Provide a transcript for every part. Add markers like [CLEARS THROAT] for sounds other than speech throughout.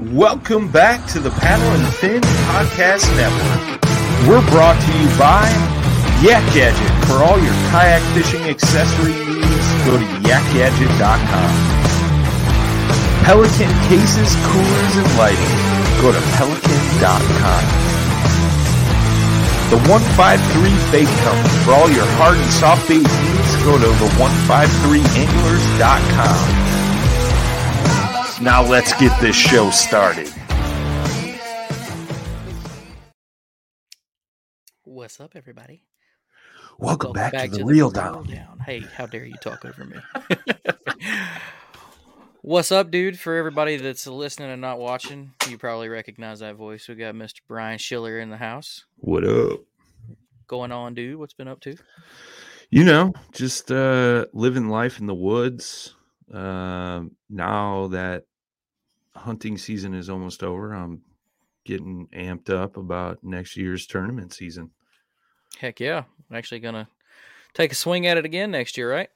Welcome back to the Paddle and Fin Podcast Network. We're brought to you by Yak Gadget. For all your kayak fishing accessory needs, go to yakgadget.com. Pelican cases, coolers, and lighting. Go to pelican.com. The 153 Bait Company. For all your hard and soft bait needs, go to the 153anglers.com. Now let's get this show started. What's up, everybody? Welcome, back, to the, the Reel Reel Down. Down. Hey, how dare you talk over me? [LAUGHS] What's up, dude? For everybody that's listening and not watching, you probably recognize that voice. We got Mr. Brian Schiller in the house. What up? Going on, dude? What's been up to? You know, just uh, living life in the woods. Um now that hunting season is almost over, I'm getting amped up about next year's tournament season. Heck yeah. I'm actually going to take a swing at it again next year, right?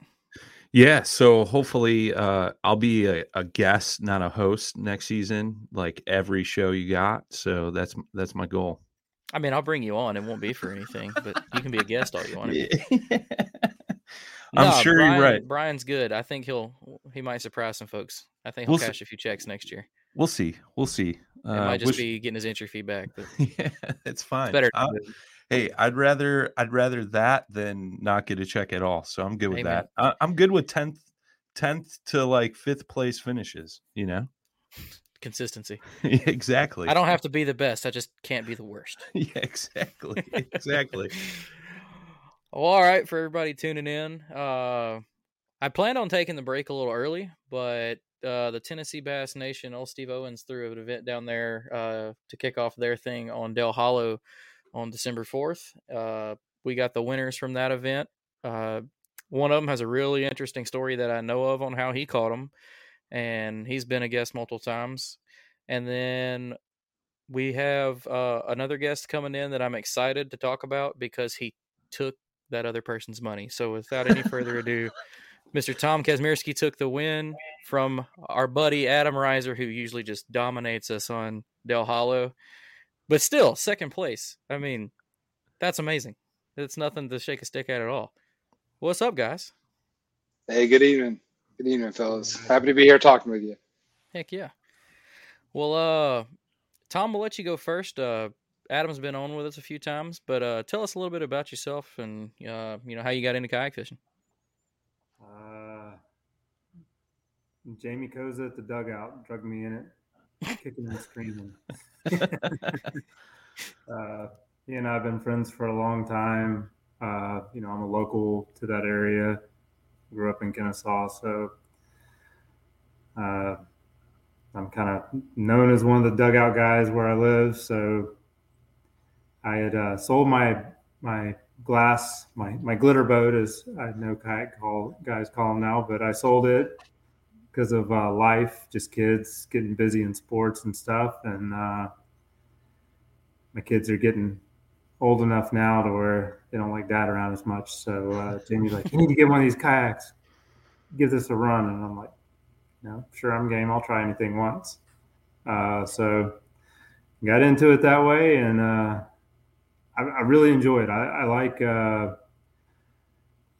Yeah, so hopefully uh, I'll be a, a guest, not a host next season, like every show you got. So that's that's my goal. I mean, I'll bring you on. It won't be for anything, but you can be a guest all you want. [LAUGHS] I'm No, sure Brian- you're right. Brian's good. I think he'll he might surprise some folks. I think he'll We'll see. cash a few checks next year. We'll see. We'll see. It Uh, might just wish- be getting his entry fee back. But [LAUGHS] yeah, it's fine. better Uh, hey, I'd rather I'd rather that than not get a check at all. So I'm good with Amen. that. I, I'm good with tenth tenth to like fifth place finishes. You know, [LAUGHS] consistency. [LAUGHS] exactly. I don't have to be the best. I just can't be the worst. yeah, exactly, exactly. Well, all right, for everybody tuning in. Uh, I planned on taking the break a little early, but uh, the Tennessee Bass Nation, old Steve Owens, threw an event down there uh, to kick off their thing on Dale Hollow on December 4th. Uh, we got the winners from that event. Uh, one of them has a really interesting story that I know of on how he caught them, and he's been a guest multiple times. And then we have uh, another guest coming in that I'm excited to talk about because he took that other person's money. So without any further ado, [LAUGHS] Mr. Tom Kazmierski took the win from our buddy Adam Riser, who usually just dominates us on Dale Hollow. But still, second place. I mean, that's amazing. It's nothing to shake a stick at at all. What's up, guys? Hey, good evening. Good evening, fellas. Happy to be here talking with you. Heck yeah. Well, uh, Tom, we'll let you go first. Uh, Adam's been on with us a few times, but uh, tell us a little bit about yourself and uh, you know how you got into kayak fishing. Uh, Jamie Koza at the dugout drug me in it, kicking and screaming. [LAUGHS] uh, he and I have been friends for a long time. Uh, you know, I'm a local to that area. Grew up in Kennesaw, so uh, I'm kind of known as one of the dugout guys where I live. So I had uh, sold my my glass, my my glitter boat, as I know kayak call guys call them now, but I sold it because of uh, life, just kids getting busy in sports and stuff, and uh, my kids are getting old enough now to where they don't like dad around as much. So uh, Jamie's like, "You need to get one of these kayaks, give this a run," and I'm like, "No, sure, I'm game. I'll try anything once." Uh, so got into it that way, and uh, I, I really enjoy it. I, I like, uh,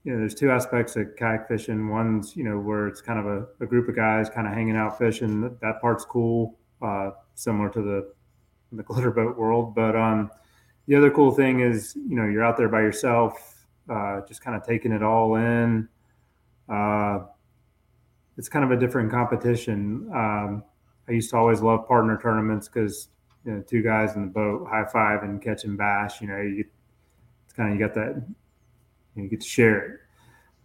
you know, there's two aspects of kayak fishing. One's, you know, where it's kind of a, a group of guys kind of hanging out fishing. That, that part's cool, uh, similar to the the glitter boat world. But um, the other cool thing is, you know, you're out there by yourself, uh, just kind of taking it all in. Uh, it's kind of a different competition. Um, I used to always love partner tournaments because you know, two guys in the boat, high five and catching bass. You know, you it's kind of you got that you get to share it.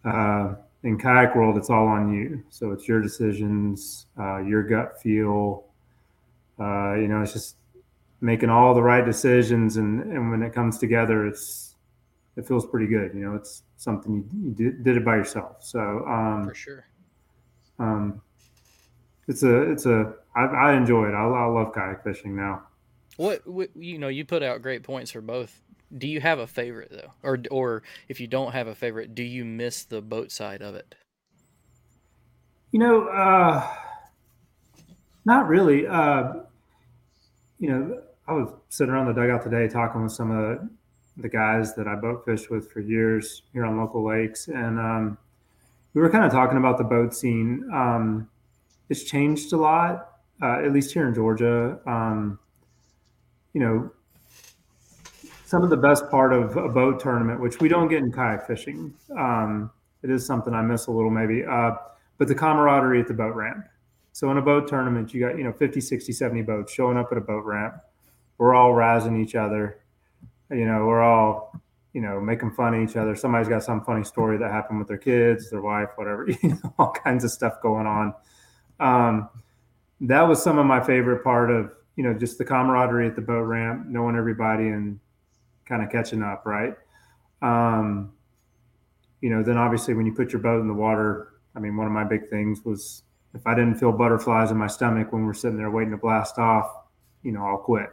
Uh, in kayak world, it's all on you. So it's your decisions, uh, your gut feel. Uh, you know, it's just making all the right decisions, and, and when it comes together, it's it feels pretty good. You know, it's something you, you did, did, it by yourself. So um, for sure, um, it's a it's a I, I enjoy it. I, I love kayak fishing now. What, what you know, you put out great points for both do you have a favorite though, or or if you don't have a favorite, do you miss the boat side of it? You know, uh, not really. Uh, you know, I was sitting around the dugout today talking with some of the, the guys that I boat fished with for years here on local lakes, and um, we were kind of talking about the boat scene. Um, it's changed a lot, uh, at least here in Georgia. Um, you know, some of the best part of a boat tournament, which we don't get in kayak fishing. Um, it is something I miss a little maybe, uh, but the camaraderie at the boat ramp. So in a boat tournament, you got, you know, 50, 60, 70 boats showing up at a boat ramp. We're all razzing each other. You know, we're all, you know, making fun of each other. Somebody's got some funny story that happened with their kids, their wife, whatever, [LAUGHS] you know, all kinds of stuff going on. Um, that was some of my favorite part of, you know, just the camaraderie at the boat ramp, knowing everybody and kind of catching up, right? Um, you know, then obviously when you put your boat in the water, I mean, one of my big things was if I didn't feel butterflies in my stomach when we're sitting there waiting to blast off, you know, I'll quit.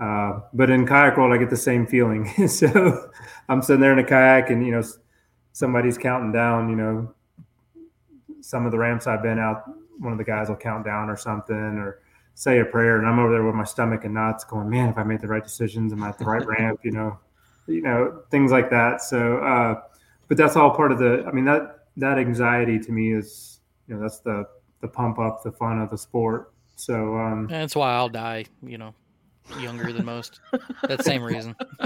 Uh, but in kayak world, I get the same feeling. [LAUGHS] so I'm sitting there in a kayak, and you know, somebody's counting down. You know, some of the ramps I've been out, one of the guys will count down or something, or say a prayer and I'm over there with my stomach and knots going, man, if I made the right decisions, am I at the right [LAUGHS] ramp, you know, you know, things like that. So, uh, but that's all part of the, I mean, that, that anxiety to me is, you know, that's the, the pump up, the fun of the sport. So, um, that's why I'll die, you know, younger than most. that same reason. [LAUGHS]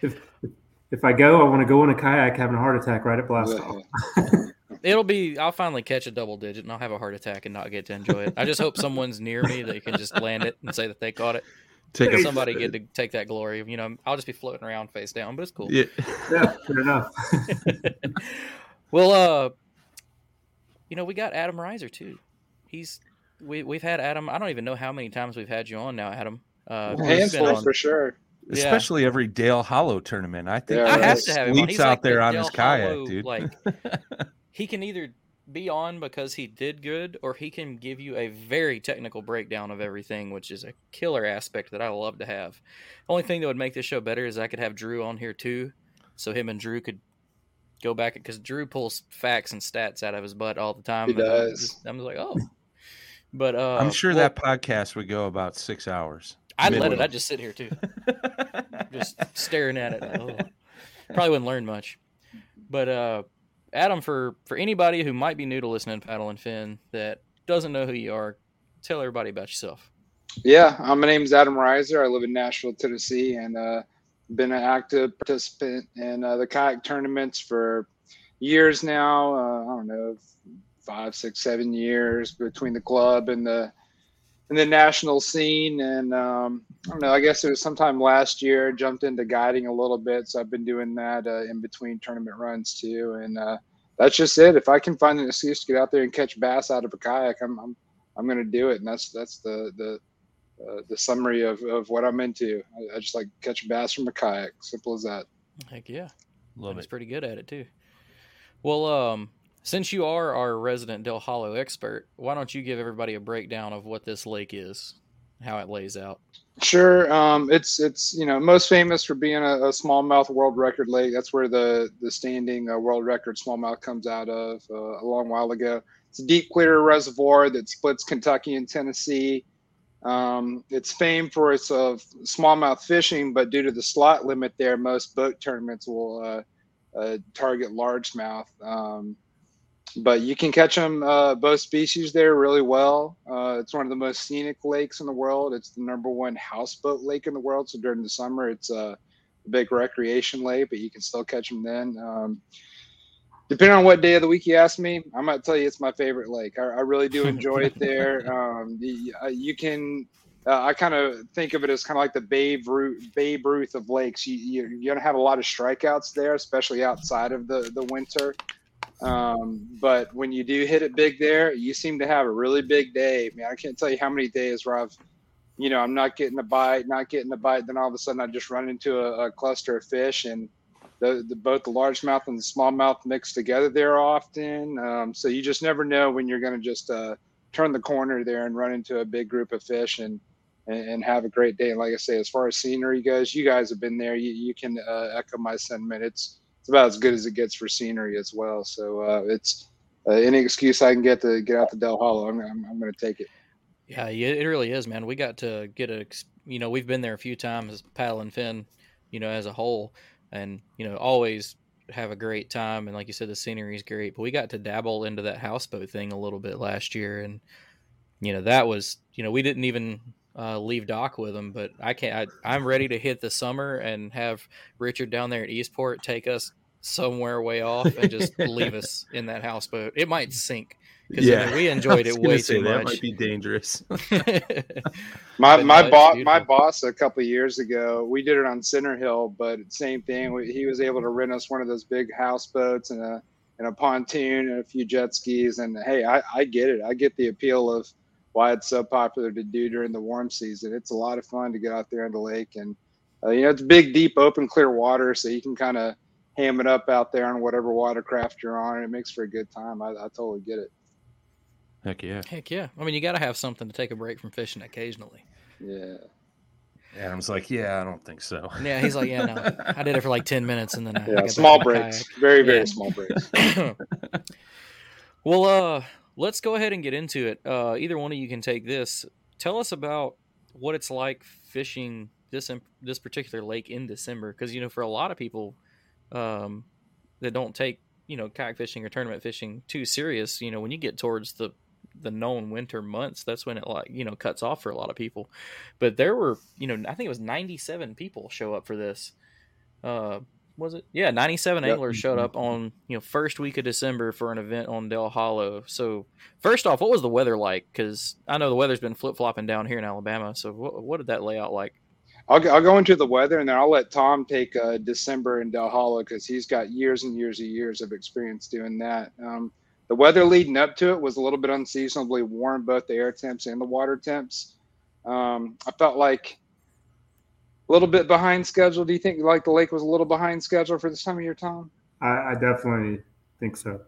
if, if I go, I want to go in a kayak having a heart attack right at blast off. [LAUGHS] It'll be. I'll finally catch a double digit, and I'll have a heart attack and not get to enjoy it. I just hope someone's near me that can just land it and say that they caught it. Take somebody get to take that glory. You know, I'll just be floating around face down, but it's cool. Yeah, yeah fair enough. [LAUGHS] well, uh, you know, we got Adam Riser too. He's we we've had Adam. I don't even know how many times we've had you on now, Adam. Uh, handful for sure. Especially yeah. every Dale Hollow tournament. I think yeah, I have to have him. He's out like there the on Dale his kayak, Hollow, dude. Like [LAUGHS] he can either be on because he did good, or he can give you a very technical breakdown of everything, which is a killer aspect that I love to have. Only thing that would make this show better is I could have Drew on here too, so him and Drew could go back because Drew pulls facts and stats out of his butt all the time. He does. I'm, just, like, oh, but uh, I'm sure well, that podcast would go about six hours. I'd let it. I'd just sit here too, just staring at it. Oh. Probably wouldn't learn much, but uh, Adam, for for anybody who might be new to listening to Paddle and Fin that doesn't know who you are, tell everybody about yourself. Yeah, um, my name is Adam Riser. I live in Nashville, Tennessee, and uh, been an active participant in uh, the kayak tournaments for years now. Uh, I don't know, five, six, seven years between the club and the in the national scene. And um, I don't know, I guess it was sometime last year, jumped into guiding a little bit. So I've been doing that uh, in between tournament runs too. And uh, that's just it. If I can find an excuse to get out there and catch bass out of a kayak, I'm, I'm, I'm going to do it. And that's, that's the, the, uh, the summary of, of what I'm into. I, I, just like catch bass from a kayak. Simple as that. Heck yeah. Love He's pretty good at it too. Well, um, since you are our resident Dale Hollow expert, why don't you give everybody a breakdown of what this lake is, how it lays out? Sure. Um, it's it's you know most famous for being a, a smallmouth world record lake. That's where the the standing uh, world record smallmouth comes out of uh, a long while ago. It's a deep, clear reservoir that splits Kentucky and Tennessee. Um, it's famed for its uh, smallmouth fishing, but due to the slot limit there, most boat tournaments will uh, uh, target largemouth. Um, but you can catch them uh, both species there really well. Uh, it's one of the most scenic lakes in the world. It's the number one houseboat lake in the world. So during the summer, it's a big recreation lake, but you can still catch them then. Um, depending on what day of the week you ask me, I might tell you it's my favorite lake. I, I really do enjoy it there. [LAUGHS] Um, the, uh, you can, uh, I kind of think of it as kind of like the Babe Ruth, Babe Ruth of lakes. You, you, you're going to have a lot of strikeouts there, especially outside of the, the winter. Um, but when you do hit it big there, you seem to have a really big day. I mean, I can't tell you how many days where I've, you know, I'm not getting a bite, not getting a bite. Then all of a sudden I just run into a, a cluster of fish and – the, the both the largemouth and the smallmouth mix together there often. Um, so you just never know when you're going to just uh, turn the corner there and run into a big group of fish and, and, and have a great day. And like I say, as far as scenery goes, you guys have been there. You, you can uh, echo my sentiment. It's it's about as good as it gets for scenery as well. So uh, it's uh, any excuse I can get to get out to Dale Hollow, I'm, I'm, I'm going to take it. Yeah, it really is, man. We got to get a, you know, we've been there a few times, paddle and fin, you know, as a whole and you know always have a great time and like you said the scenery is great but we got to dabble into that houseboat thing a little bit last year and you know that was you know we didn't even uh, leave dock with them but i can't I, i'm ready to hit the summer and have richard down there at eastport take us somewhere way off and just [LAUGHS] leave us in that houseboat it might sink yeah, I mean, we enjoyed [LAUGHS] it way too that much. That might be dangerous. [LAUGHS] my my boss, my boss, a couple years ago, we did it on Center Hill, but same thing. We, he was able to rent us one of those big houseboats and a and a pontoon and a few jet skis. And hey, I, I get it. I get the appeal of why it's so popular to do during the warm season. It's a lot of fun to get out there on the lake, and uh, you know it's big, deep, open, clear water, so you can kind of ham it up out there on whatever watercraft you're on. And it makes for a good time. I, I totally get it. Heck yeah. Heck yeah. I mean, you got to have something to take a break from fishing occasionally. Yeah. Adam's like, yeah, I don't think so. Yeah, he's like, yeah, no, I did it for like ten minutes, and then I, yeah, I small breaks, very very yeah. small breaks. [LAUGHS] well, uh, let's go ahead and get into it. Uh, either one of you can take this. Tell us about what it's like fishing this this particular lake in December, because you know, for a lot of people, um, that don't take you know kayak fishing or tournament fishing too serious, you know, when you get towards the the known winter months, that's when it like you know cuts off for a lot of people. But there were you know I think it was 97 people show up for this. Uh, was it? Yeah, 97 yep. anglers showed up on you know first week of December for an event on Dale Hollow. So first off, what was the weather like? Because I know the weather's been flip flopping down here in Alabama. So what, what did that layout like? I'll, I'll go into the weather and then I'll let Tom take uh, December in Dale Hollow because he's got years and years and years of experience doing that. Um, the weather leading up to it was a little bit unseasonably warm, both the air temps and the water temps. Um, I felt like a little bit behind schedule. Do you think like the lake was a little behind schedule for this time of year, Tom? I, I definitely think so.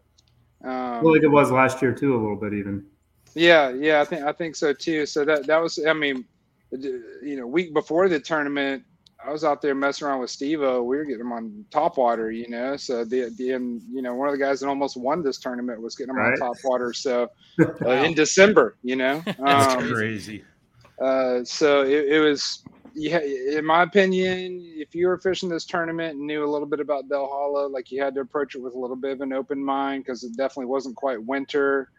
Um, well, like it was last year too, a little bit even. Yeah, yeah, I think I think so too. So that that was, I mean, you know, week before the tournament, I was out there messing around with Steve-O. We were getting him on top water, you know. So the the and, you know one of the guys that almost won this tournament was getting him right. on top water. So [LAUGHS] uh, in December, you know, um, crazy. Uh, so it, it was, yeah, in my opinion, if you were fishing this tournament and knew a little bit about Dale Hollow, like you had to approach it with a little bit of an open mind because it definitely wasn't quite winter.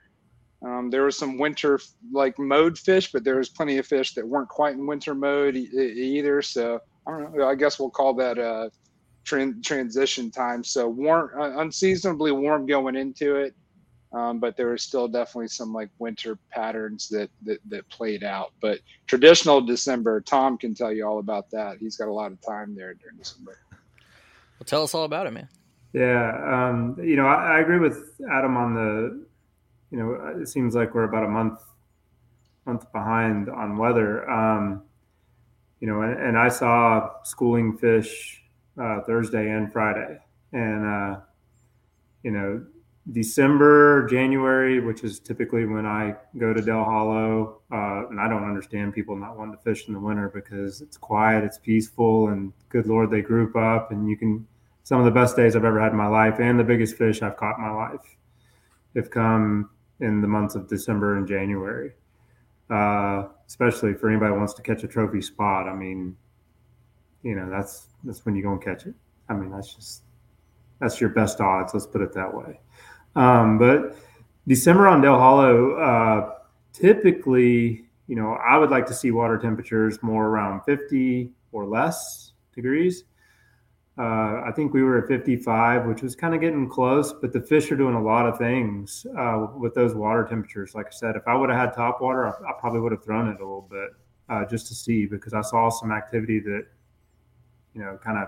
Um, there was some winter like mode fish, but there was plenty of fish that weren't quite in winter mode e- either. So I don't know. I guess we'll call that a tran- transition time. So warm, uh, unseasonably warm going into it, um, but there was still definitely some like winter patterns that, that that played out. But traditional December, Tom can tell you all about that. He's got a lot of time there during December. Well, tell us all about it, man. Yeah, um, you know, I, I agree with Adam on the you know, it seems like we're about a month month behind on weather. Um, you know, and, and, I saw schooling fish uh, Thursday and Friday, and uh, you know, December, January, which is typically when I go to Dale Hollow, uh, and I don't understand people not wanting to fish in the winter because it's quiet, it's peaceful, and good Lord, they group up, and you can. Some of the best days I've ever had in my life, and the biggest fish I've caught in my life, have come in the months of December and January. uh, especially for anybody who wants to catch a trophy spot. I mean, you know, that's that's when you go and catch it. I mean, that's just that's your best odds. Let's put it that way. Um, but December on Dale Hollow, uh, typically, you know, I would like to see water temperatures more around 50 or less degrees. Uh, I think we were at 55, which was kind of getting close, but the fish are doing a lot of things uh, with those water temperatures. Like I said, if I would have had top water, I, I probably would have thrown it a little bit uh, just to see because I saw some activity that, you know, kind of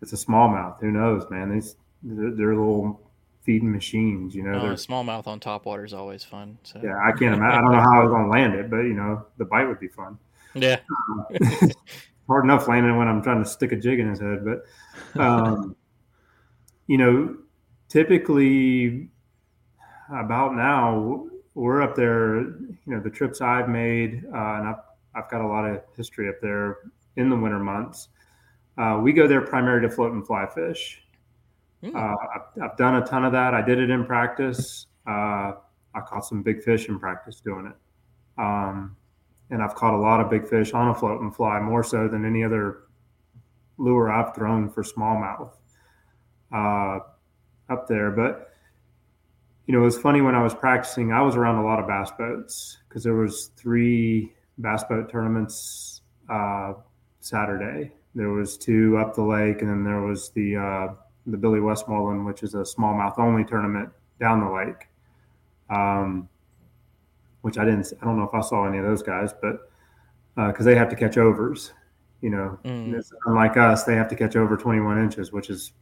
it's a smallmouth. Who knows, man? These they're, they're little feeding machines. You know, Oh, smallmouth on top water is always fun. So yeah. I can't imagine. I don't know how I was going to land it, but you know, the bite would be fun. yeah. [LAUGHS] hard enough landing when I'm trying to stick a jig in his head. But, um, [LAUGHS] you know, typically about now we're up there, you know, the trips I've made, uh, and I've, I've got a lot of history up there in the winter months. Uh, we go there primarily to float and fly fish. Hmm. Uh, I've, I've done a ton of that. I did it in practice. Uh, I caught some big fish in practice doing it. Um, and I've caught a lot of big fish on a float and fly, more so than any other lure I've thrown for smallmouth uh, up there. But you know, it was funny when I was practicing. I was around a lot of bass boats because there was three bass boat tournaments uh, Saturday. There was two up the lake, and then there was the uh, the Billy Westmoreland, which is a smallmouth only tournament down the lake. Um, which I didn't. I don't know if I saw any of those guys, but because they have to catch overs, you know, Mm. unlike us, they have to catch over 21 inches, which is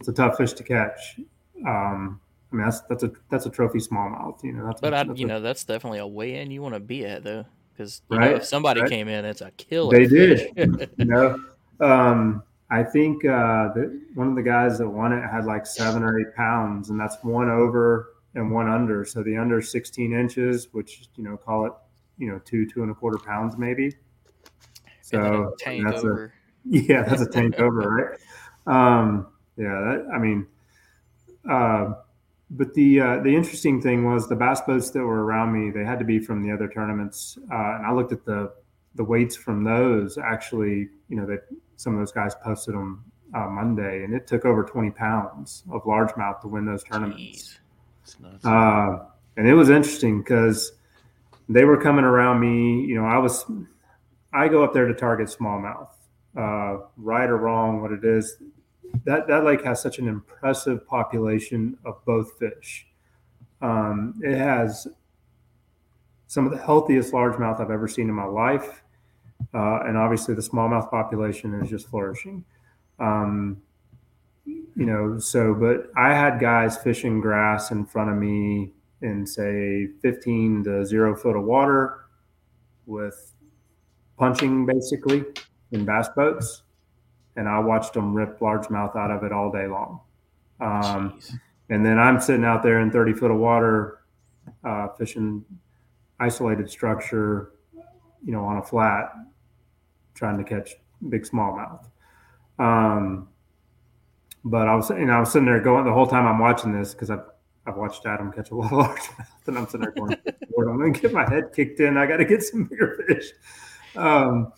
it's a tough fish to catch. Um, I mean, that's that's a that's a trophy smallmouth, you know. That's But a, I, that's you a- know, that's definitely a way in you want to be at though, because Right, if somebody right. came in, it's a killer. They did, [LAUGHS] you know. Um, I think uh, that one of the guys that won it had like seven or eight pounds, and that's one over and one under. So the under 16 inches, which you know, call it you know two two and a quarter pounds maybe. a So tank that's a [LAUGHS] yeah, that's a tank over, right? Um, yeah, that, I mean, uh, but the uh, the interesting thing was the bass boats that were around me. They had to be from the other tournaments, uh, and I looked at the the weights from those. Actually, you know, that some of those guys posted them uh, Monday, and it took over twenty pounds of largemouth to win those tournaments. Jeez. It's nuts. Uh, and it was interesting because they were coming around me. You know, I was, I go up there to target smallmouth, uh, right or wrong, what it is. That that lake has such an impressive population of both fish. Um, it has some of the healthiest largemouth I've ever seen in my life, and obviously the smallmouth population is just flourishing. Um, you know, so but I had guys fishing grass in front of me in say 15 to zero foot of water with punching basically in bass boats. And I watched them rip largemouth out of it all day long. Um, and then I'm sitting out there in 30 foot of water, uh, fishing isolated structure, you know, on a flat, trying to catch big smallmouth. Um, but I was, you know, I was sitting there going the whole time I'm watching this because I've, I've watched Adam catch a [LAUGHS] lot of largemouth, and I'm sitting there going, Lord, I'm to get my head kicked in. I got to get some [LAUGHS] bigger fish. Um,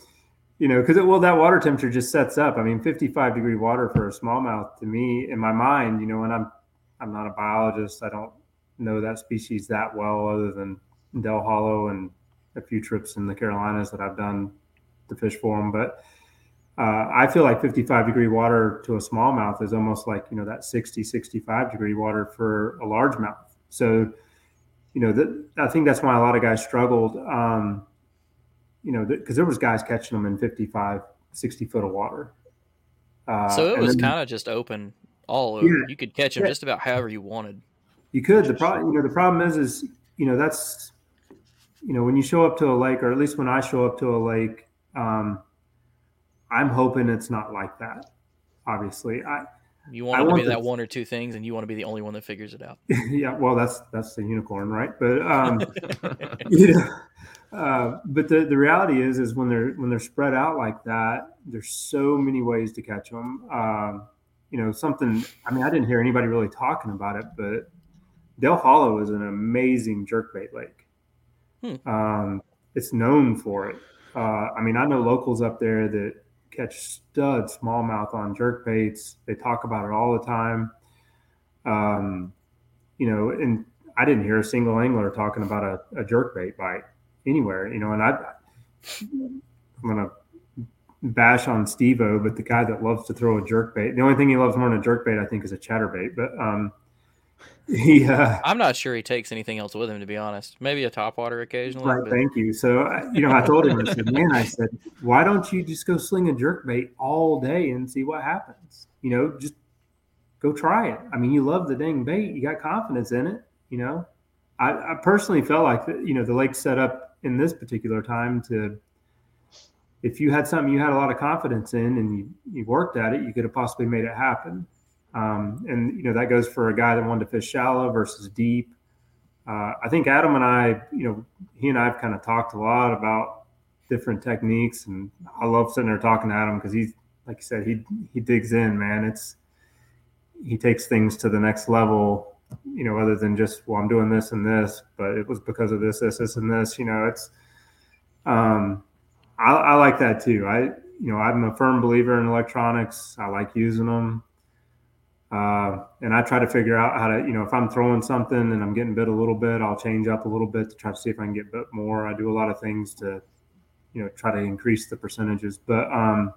you know, because well, that water temperature just sets up. I mean, 55 degree water for a smallmouth to me, in my mind, you know, and I'm I'm not a biologist. I don't know that species that well, other than Dale Hollow and a few trips in the Carolinas that I've done to fish for them. But uh, I feel like 55 degree water to a smallmouth is almost like you know that 60, 65 degree water for a largemouth. So, you know, that I think that's why a lot of guys struggled. Um, you know, because there was guys catching them in 55, 60 foot of water. Uh, so it was kind of just open all over. Yeah. You could catch them Yeah. just about however you wanted. You could. The problem, you know, the problem is, is you know, that's, you know, when you show up to a lake, or at least when I show up to a lake, um, I'm hoping it's not like that. Obviously, I, You I want to want be that one or two things, and you want to be the only one that figures it out. [LAUGHS] yeah, well, that's that's the unicorn, right? But um, [LAUGHS] you know, uh, but the, the reality is, is when they're when they're spread out like that, there's so many ways to catch them. Um, you know, something. I mean, I didn't hear anybody really talking about it, but Dale Hollow is an amazing jerkbait lake. Hmm. Um, it's known for it. Uh, I mean, I know locals up there that catch stud smallmouth on jerk baits. They talk about it all the time. Um, you know, and I didn't hear a single angler talking about a, a jerk bait bite anywhere. You know, and I, I'm gonna bash on Stevo, but the guy that loves to throw a jerk bait. The only thing he loves more than a jerk bait, I think, is a chatterbait. But um, [LAUGHS] he, uh, I'm not sure he takes anything else with him, to be honest. Maybe a top water occasionally. Right. But... Thank you. So, you know, I told him, I said, man, I said, why don't you just go sling a jerk bait all day and see what happens? You know, just go try it. I mean, you love the dang bait. You got confidence in it. You know, I, I personally felt like, you know, the lake set up in this particular time to, if you had something you had a lot of confidence in and you, you worked at it, you could have possibly made it happen. Um, and you know that goes for a guy that wanted to fish shallow versus deep. Uh, I think Adam and I, you know, he and I have kind of talked a lot about different techniques, and I love sitting there talking to Adam because he's, like you said, he he digs in, man. It's he takes things to the next level, you know, other than just well, I'm doing this and this, but it was because of this, this, this, and this. You know, it's um, I, I like that too. I you know I'm a firm believer in electronics. I like using them. Uh, and I try to figure out how to, you know, if I'm throwing something and I'm getting bit a little bit, I'll change up a little bit to try to see if I can get bit more. I do a lot of things to, you know, try to increase the percentages. But, um,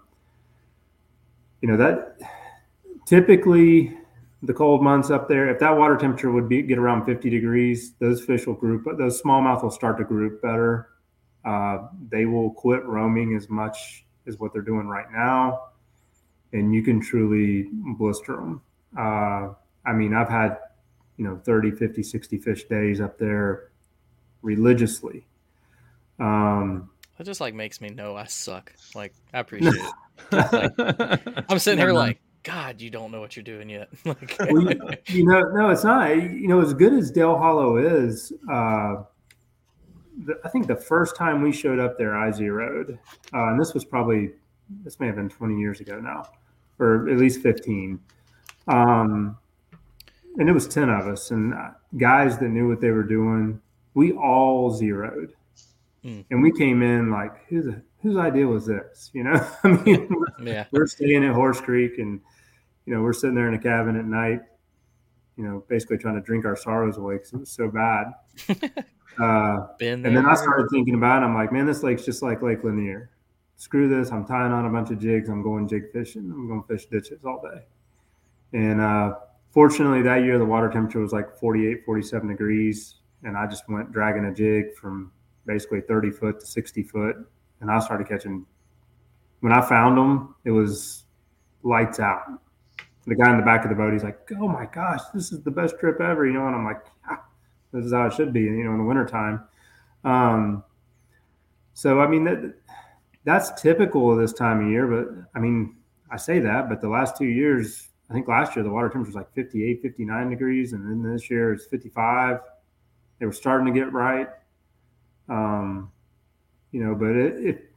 you know, that typically the cold months up there, if that water temperature would be get around 50 degrees, those fish will group, those smallmouth will start to group better. Uh, they will quit roaming as much as what they're doing right now, and you can truly blister them. Uh, I mean, I've had, you know, 30, 50, 60 fish days up there religiously. Um, that just like makes me know I suck. Like, I appreciate it. Like, [LAUGHS] I'm sitting here like, God, you don't know what you're doing yet. [LAUGHS] like, well, you, you, know, no, it's not. You know, as good as Dale Hollow is, uh, the, I think the first time we showed up there, I zeroed, uh, and this was probably this may have been 20 years ago now, or at least 15. Um, and it was 10 of us and guys that knew what they were doing. We all zeroed. Mm. And we came in like, whose, whose idea was this? You know, [LAUGHS] I mean, yeah. we're staying at Horse Creek and, you know, we're sitting there in a cabin at night, you know, basically trying to drink our sorrows away because it was so bad. [LAUGHS] uh, and then I started thinking about it. I'm like, man, this lake's just like Lake Lanier. Screw this. I'm tying on a bunch of jigs. I'm going jig fishing. I'm going to fish ditches all day. And uh, fortunately, that year the water temperature was like 48, 47 degrees. And I just went dragging a jig from basically 30 foot to 60 foot. And I started catching. When I found them, it was lights out. The guy in the back of the boat, he's like, "Oh my gosh, this is the best trip ever!" You know, and I'm like, ah, "This is how it should be." You know, in the wintertime. Um, so I mean that that's typical of this time of year. But I mean, I say that, but the last two years, I think last year the water temperature was like 58, 59 degrees, and then this year it's 55. They were starting to get right. Um, you know, but it, it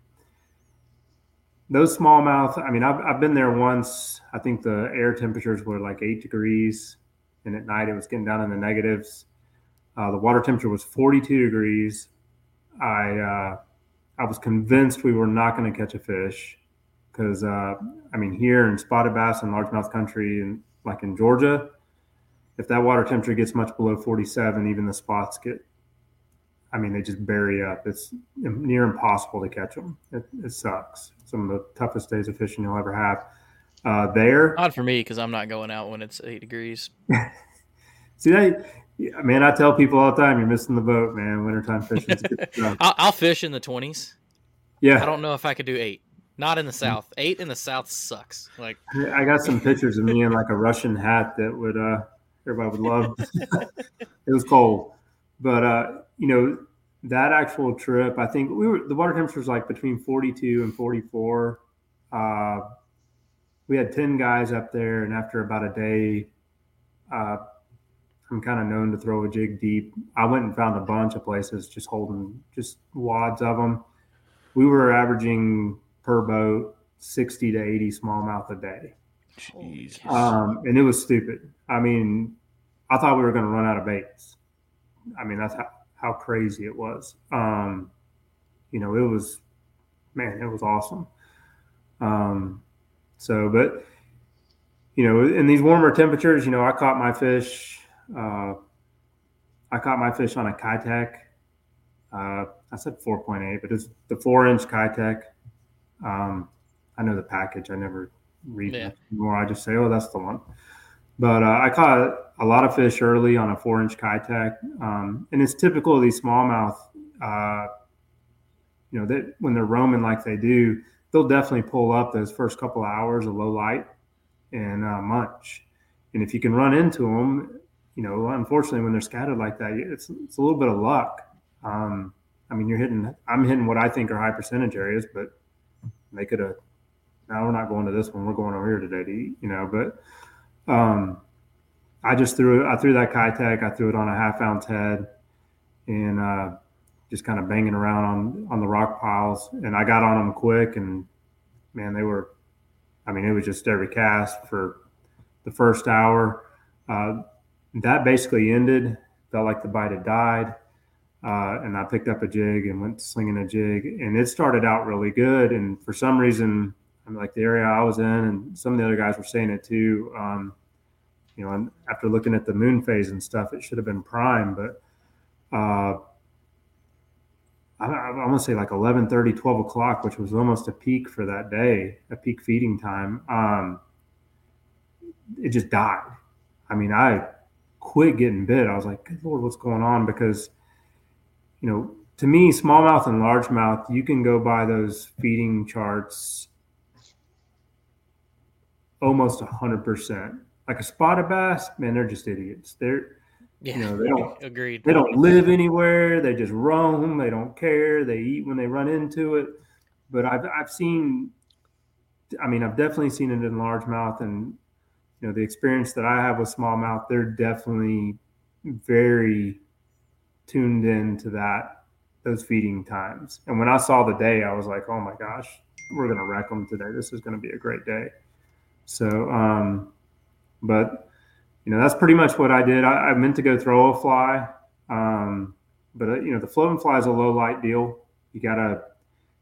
those smallmouth, I mean, I've, I've been there once. I think the air temperatures were like eight degrees, and at night it was getting down in the negatives. Uh, the water temperature was 42 degrees. I uh, I was convinced we were not going to catch a fish because uh, I mean here in spotted bass and largemouth country and like in Georgia, if that water temperature gets much below 47, even the spots get, I mean they just bury up. It's near impossible to catch them. It, it sucks. Some of the toughest days of fishing you'll ever have. Uh, there, not for me because I'm not going out when it's eight degrees. [LAUGHS] See that. Yeah, man, I tell people all the time, you're missing the boat, man. Wintertime fishing. [LAUGHS] I'll, I'll fish in the 20s. Yeah. I don't know if I could do eight. Not in the South. Eight in the South sucks. Like I got some pictures of me in like a Russian hat that would uh everybody would love. [LAUGHS] it was cold, but uh you know that actual trip, I think we were the water temperature was like between 42 and 44. Uh, we had 10 guys up there, and after about a day, uh, I'm kind of known to throw a jig deep. I went and found a bunch of places just holding just wads of them. We were averaging per boat 60 to 80 smallmouth a day. Jeez. Um, and it was stupid. I mean, I thought we were going to run out of baits. I mean, that's how, how crazy it was. Um, you know, it was, man, it was awesome. Um, so, but you know, in these warmer temperatures, you know, I caught my fish. Uh, I caught my fish on a Keitech. Uh, I said 4.8, but it's the four inch Keitech. Um, I know the package. I never read yeah. more. I just say, oh, that's the one. But uh, I caught a lot of fish early on a four inch Keitech. Um, and it's typical of these smallmouth, uh, you know, that when they're roaming like they do, they'll definitely pull up those first couple of hours of low light and uh, munch. And if you can run into them, you know, unfortunately, when they're scattered like that, it's, it's a little bit of luck. Um, I mean, you're hitting, I'm hitting what I think are high percentage areas, but they could have, now we're not going to this one. We're going over here today to eat, you know, but, um, I just threw I threw that Keitech, I threw it on a half ounce head and, uh, just kind of banging around on, on the rock piles and I got on them quick and man, they were, I mean, it was just every cast for the first hour. Uh, that basically ended. Felt like the bite had died. Uh, and I picked up a jig and went slinging a jig, and it started out really good. And for some reason, I'm like the area I was in, and some of the other guys were saying it too. Um, you know, and after looking at the moon phase and stuff, it should have been prime, but uh, I, I want to say like 11, 30, 12 o'clock, which was almost a peak for that day, a peak feeding time. Um, it just died. I mean, I quit getting bit. I was like, good Lord, what's going on? Because, you know, to me, smallmouth and largemouth, you can go by those feeding charts almost 100%. Like a spotted bass, man, they're just idiots. They're, yeah, you know, they don't [LAUGHS] agreed. They don't live anywhere. They just roam. They don't care. They eat when they run into it. But I've I've seen, I mean, I've definitely seen it in largemouth, and you know, the experience that I have with smallmouth, they're definitely very tuned in to that those feeding times. And when I saw the day, I was like, oh my gosh, we're gonna wreck them today. This is gonna be a great day. So, um, but you know, that's pretty much what I did. I, I meant to go throw a fly, um, but uh, you know, the floating fly is a low light deal. You gotta,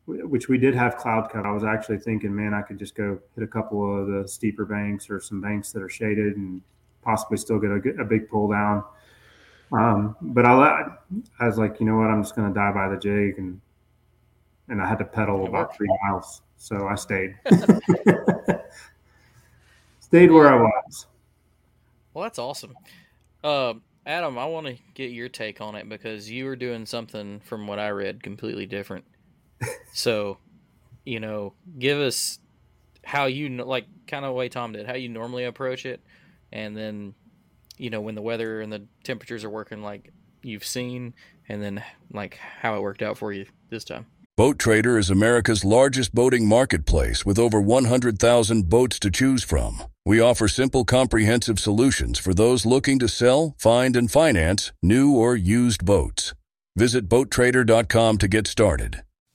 which we did have cloud cut. I was actually thinking, man, I could just go hit a couple of the steeper banks or some banks that are shaded and possibly still get a, a big pull down. Um, but I, I was like, you know what, I'm just going to die by the jig, and and I had to pedal about three miles, so I stayed. [LAUGHS] [LAUGHS] stayed where I was. Well, that's awesome. Uh, Adam, I want to get your take on it because you were doing something from what I read completely different. [LAUGHS] so, you know, give us how you like kind of way Tom did, how you normally approach it, and then, you know, when the weather and the temperatures are working like you've seen, and then like how it worked out for you this time. Boat Trader is America's largest boating marketplace with over 100,000 boats to choose from. We offer simple, comprehensive solutions for those looking to sell, find, and finance new or used boats. Visit BoatTrader.com to get started.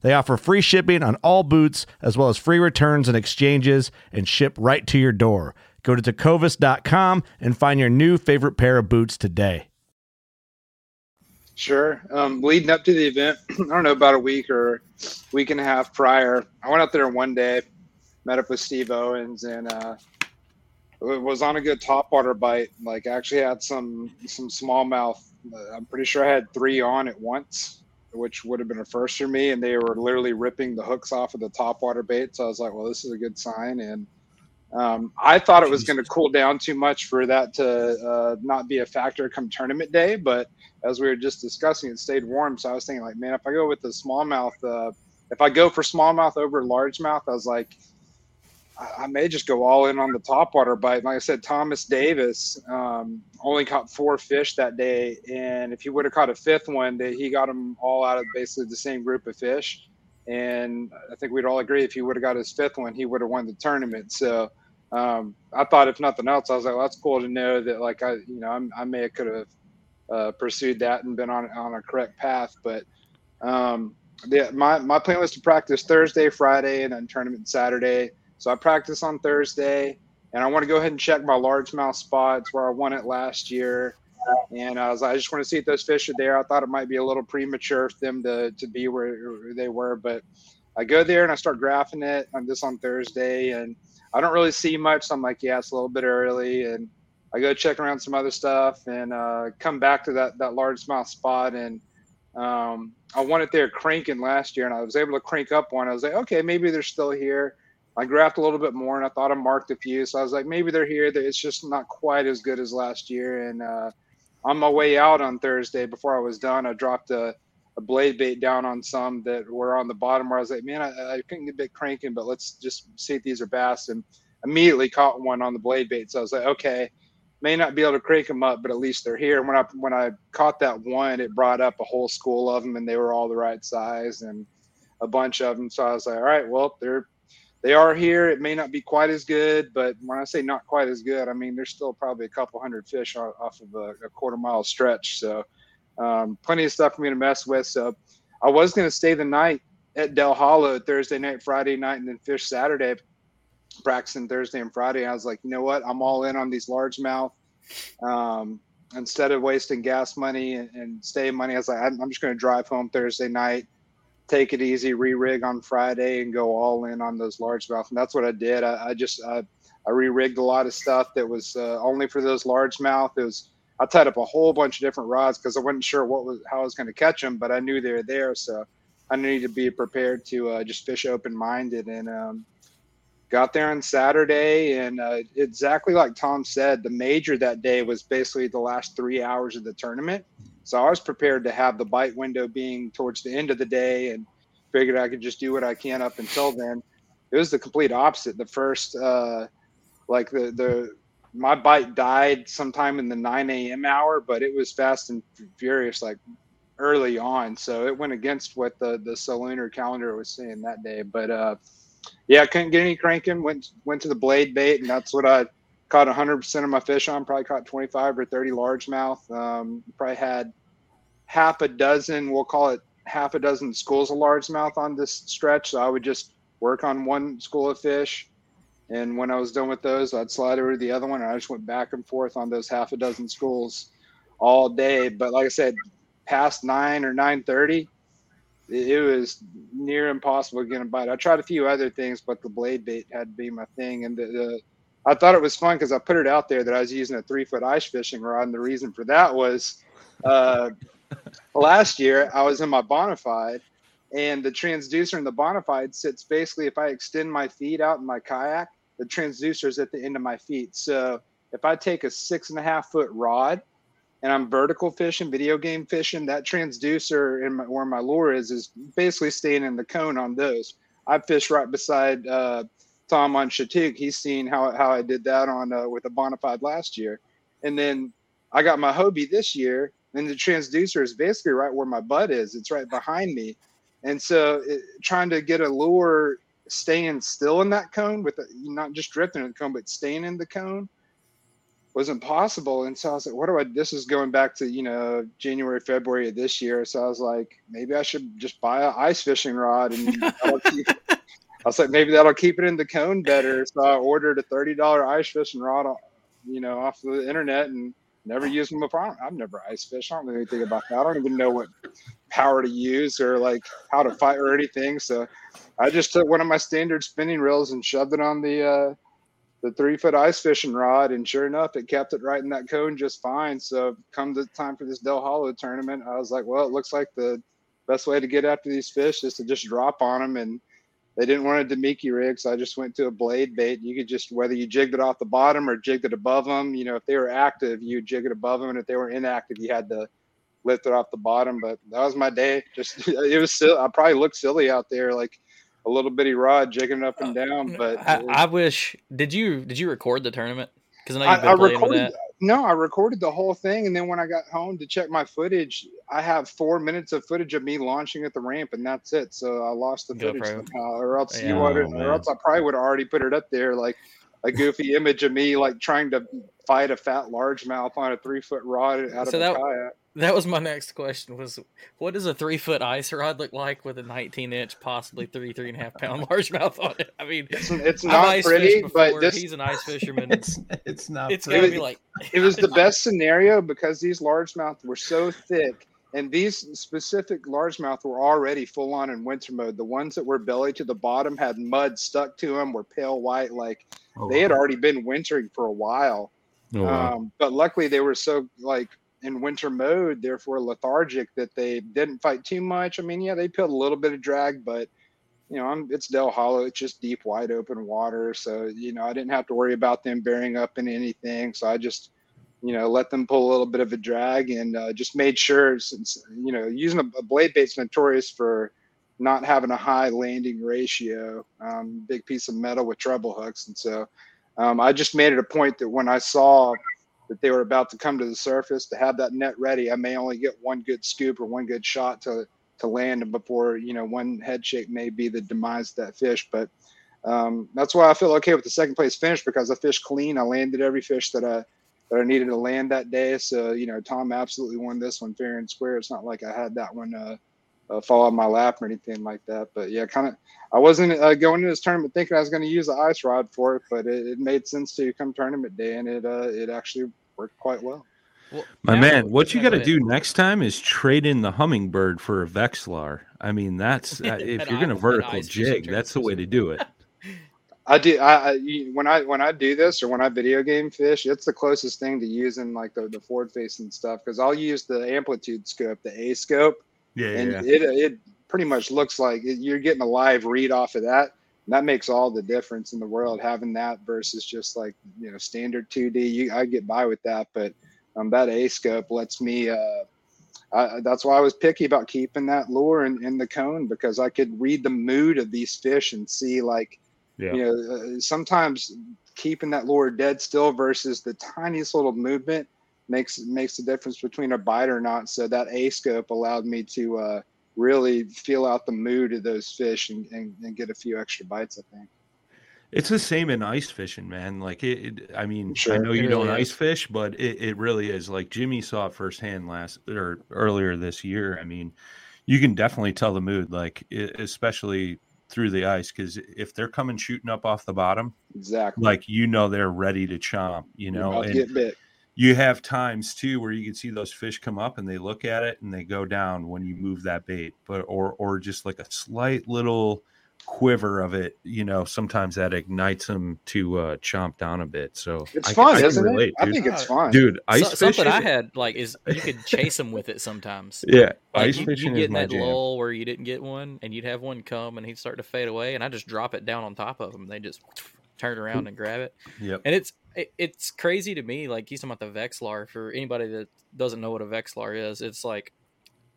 They offer free shipping on all boots, as well as free returns and exchanges, and ship right to your door. Go to tecovas.com and find your new favorite pair of boots today. Sure. Um, leading up to the event, [CLEARS THROAT] I don't know, about a week or week and a half prior, I went out there one day, met up with Steve Owens, and uh, was on a good topwater bite. Like, actually had some some smallmouth. Uh, I'm pretty sure I had three on at once. Which would have been a first for me. And they were literally ripping the hooks off of the top water bait. So I was like, well, this is a good sign. And um, I thought it was going to cool down too much for that to uh, not be a factor come tournament day. But as we were just discussing, it stayed warm. So I was thinking, like, man, if I go with the smallmouth, uh, if I go for smallmouth over largemouth, I was like, I, may just go all in on the topwater bite. Like I said, Thomas Davis um, only caught four fish that day, and if he would have caught a fifth one, that he got them all out of basically the same group of fish. And I think we'd all agree if he would have got his fifth one, he would have won the tournament. So um, I thought, if nothing else, I was like, well, that's cool to know that, like, I, you know, I'm, i may have could have uh, pursued that and been on on a correct path. But um, yeah, my my plan was to practice Thursday, Friday, and then tournament Saturday. So I practice on Thursday, and I want to go ahead and check my largemouth spots where I won it last year. And I was I just want to see if those fish are there. I thought it might be a little premature for them to, to be where they were, but I go there and I start graphing it on this on Thursday, and I don't really see much. So I'm like, yeah, it's a little bit early, and I go check around some other stuff and uh, come back to that that largemouth spot, and um, I won it there cranking last year, and I was able to crank up one. I was like, okay, maybe they're still here. I graphed a little bit more, and I thought I marked a few. So I was like, maybe they're here. It's just not quite as good as last year. And uh, on my way out on Thursday, before I was done, I dropped a, a blade bait down on some that were on the bottom. Where I was like, man, I, I couldn't get a bit cranking, but let's just see if these are bass. And immediately caught one on the blade bait. So I was like, okay, may not be able to crank them up, but at least they're here. And when I when I caught that one, it brought up a whole school of them, and they were all the right size and a bunch of them. So I was like, all right, well, they're they are here. It may not be quite as good, but when I say not quite as good, I mean there's still probably a couple hundred fish off of a, a quarter mile stretch. So um, plenty of stuff for me to mess with. So I was going to stay the night at Dale Hollow Thursday night, Friday night, and then fish Saturday, practicing Thursday and Friday. I was like, you know what? I'm all in on these largemouth. Um, instead of wasting gas money and, and stay money, I was like, I'm, I'm just going to drive home Thursday night take it easy, re-rig on Friday, and go all in on those largemouth. And that's what I did. I, I just I, I re-rigged a lot of stuff that was uh, only for those largemouth. It was I tied up a whole bunch of different rods because I wasn't sure what was how I was going to catch them, but I knew they were there, so I needed to be prepared to uh, just fish open-minded. And um, got there on Saturday, and uh, exactly like Tom said, the major that day was basically the last three hours of the tournament. So I was prepared to have the bite window being towards the end of the day and figured I could just do what I can up until then. It was the complete opposite. The first, uh, like the, the, my bite died sometime in the 9 a.m. hour, but it was fast and furious, like early on. So it went against what the, the Solunar calendar was saying that day. But, uh, yeah, I couldn't get any cranking. Went went to the blade bait, and that's what I caught 100% of my fish on. Probably caught 25 or 30 largemouth. Um, probably had half a dozen, we'll call it half a dozen schools of largemouth on this stretch. So I would just work on one school of fish. And when I was done with those, I'd slide over to the other one. And I just went back and forth on those half a dozen schools all day. But like I said, past nine or nine thirty, it was near impossible to get a bite. I tried a few other things, but the blade bait had to be my thing. And the, the I thought it was fun because I put it out there that I was using a three foot ice fishing rod. And the reason for that was uh, last year I was in my bonafide and the transducer in the bonafide sits basically if I extend my feet out in my kayak, the transducer is at the end of my feet. So if I take a six and a half foot rod and I'm vertical fishing, video game fishing, that transducer in my, where my lure is is basically staying in the cone on those. I fish right beside uh, Tom on Chatuge. He's seen how how I did that on uh, with a bonafide last year, and then I got my Hobie this year, and the transducer is basically right where my butt is. It's right behind me, and so it, trying to get a lure staying still in that cone with the, not just drifting in the cone, but staying in the cone was impossible. And so I was like, what do I? This is going back to you know January, February of this year. So I was like, maybe I should just buy an ice fishing rod and. [LAUGHS] I was like, maybe that'll keep it in the cone better. So I ordered a thirty dollar ice fishing rod, you know, off the internet, and Never used them before. I've never ice fished. I don't know anything about that. I don't even know what power to use or like how to fight or anything. So I just took one of my standard spinning reels and shoved it on the uh, the three foot ice fishing rod, and sure enough, it kept it right in that cone just fine. So come the time for this Dale Hollow tournament, I was like, well, it looks like the best way to get after these fish is to just drop on them. And they didn't want a Damiki rig, so I just went to a blade bait. You could just whether you jigged it off the bottom or jigged it above them. You know, if they were active, you jig it above them, and if they were inactive, you had to lift it off the bottom. But that was my day. Just [LAUGHS] it was. I probably looked silly out there, like a little bitty rod jigging up and down. Uh, but I, I wish. Did you did you record the tournament? Because I know I, you've been I playing with recorded. that. No, I recorded the whole thing, and then when I got home to check my footage, I have four minutes of footage of me launching at the ramp, and that's it. So I lost the Go footage somehow, or else Yeah. you would, Oh, or else I probably would have already put it up there, like a goofy image of me like trying to fight a fat largemouth on a three foot rod out of So a that- kayak. That was my next question. Was what does a three foot ice rod look like with a 19 inch, possibly three three and a half pound [LAUGHS] largemouth on it? I mean, It's, it's not pretty, but this he's an ice [LAUGHS] fisherman. It's it's not. it's pretty. gotta be like it was the [LAUGHS] best scenario because these largemouth were so thick and these specific largemouth were already full on in winter mode the ones that were belly to the bottom had mud stuck to them were pale white like Oh, they had wow. already been wintering for a while Oh, wow. um, but luckily they were so like in winter mode therefore lethargic that they didn't fight too much i mean yeah they peeled a little bit of drag but you know I'm, it's Dale Hollow. It's just deep, wide open water. So you know I didn't have to worry about them bearing up in anything. So I just you know let them pull a little bit of a drag and uh, just made sure since you know using a, a blade bait's notorious for not having a high landing ratio, um, big piece of metal with treble hooks, and so um, I just made it a point that when I saw that they were about to come to the surface to have that net ready, I may only get one good scoop or one good shot to to land and before you know one head shake may be the demise of that fish. But um, that's why i feel okay with the second place finish because i fished clean. I landed every fish that i that i needed to land that day. So you know tom absolutely won this one fair and square. It's not like i had that one uh, uh, fall on my lap or anything like that but yeah kind of i wasn't uh, going into this tournament thinking i was going to use the ice rod for it but it, it made sense to come tournament day and it uh, it actually worked quite well well, My now- man, what you got to do next time is trade in the Humminbird for a Vexilar. I mean, that's [LAUGHS] uh, if you're going to vertical ice jig, that's the way to do it. [LAUGHS] I do. I, I when I when I do this or when I video game fish, it's the closest thing to using like the, the forward facing stuff because I'll use the amplitude scope, the A scope, Yeah, and yeah. it it pretty much looks like it, you're getting a live read off of that. And that makes all the difference in the world having that versus just like you know standard 2D. You I get by with that, but um, that A scope lets me. Uh, I, that's why I was picky about keeping that lure in, in the cone because I could read the mood of these fish and see like Yeah. you know uh, sometimes keeping that lure dead still versus the tiniest little movement makes makes the difference between a bite or not so that a scope allowed me to uh, really feel out the mood of those fish and, and, and get a few extra bites i think It's the same in ice fishing, man. Like it, it I mean, I know you don't ice fish, but it, it really is. Like Jimmy saw it firsthand last or earlier this year. I mean, you can definitely tell the mood, like e- especially through the ice, because if they're coming shooting up off the bottom, exactly like you know they're ready to chomp. You know, and get bit you have times too where you can see those fish come up and they look at it and they go down when you move that bait but or or just like a slight little quiver of it you know sometimes that ignites them to uh chomp down a bit so it's I fun I can isn't relate, it i think it's fun. Dude ice So- something I had like is [LAUGHS] you could chase them with it sometimes. yeah Like ice you, fishing you is get in that jam. lull where you didn't get one, and you'd have one come, and he'd start to fade away, and I just drop it down on top of them. They just turn around and grab it, yep. And it's it, it's crazy to me. Like you talking about the Vexilar. For anybody that doesn't know what a Vexilar is, it's like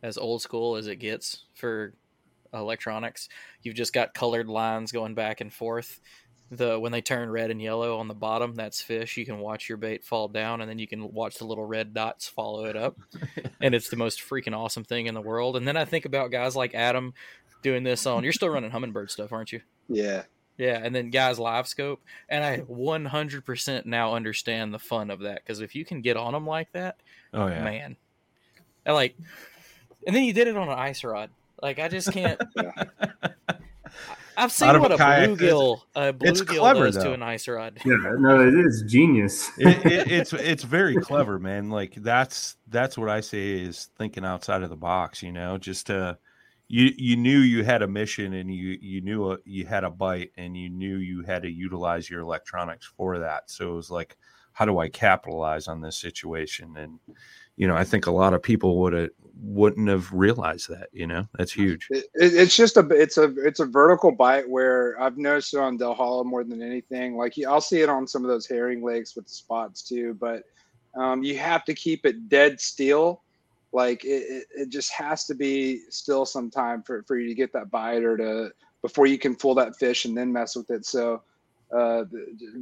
as old school as it gets for electronics. You've just got colored lines going back and forth. The when they turn red and yellow on the bottom, that's fish. You can watch your bait fall down, and then you can watch the little red dots follow it up. [LAUGHS] and it's the most freaking awesome thing in the world. And then I think about guys like Adam doing this on. You're still running Humminbird stuff, aren't you? yeah Yeah, and then guys LiveScope, and I 100% now understand the fun of that because if you can get on them like that, oh yeah man, I like. And then you did it on an ice rod. Like I just can't. [LAUGHS] I've seen what a a, kayak, bluegill a bluegill clever, does though. to an ice rod. Yeah, no, it is genius. it, it, it's it's very clever, man. Like that's that's what I say is thinking outside of the box. You know, just uh, you you knew you had a mission and you you knew a, you had a bite and you knew you had to utilize your electronics for that. So it was like, how do I capitalize on this situation? And you know, I think a lot of people would have wouldn't have realized that. You know, that's huge. It, it, it's just a it's a it's a vertical bite where I've noticed it on Dale Hollow more than anything. Like I'll see it on some of those herring lakes with the spots too, but um, you have to keep it dead still. Like it, it, just has to be still some time for, for you to get that bite or to before you can pull that fish and then mess with it. So uh,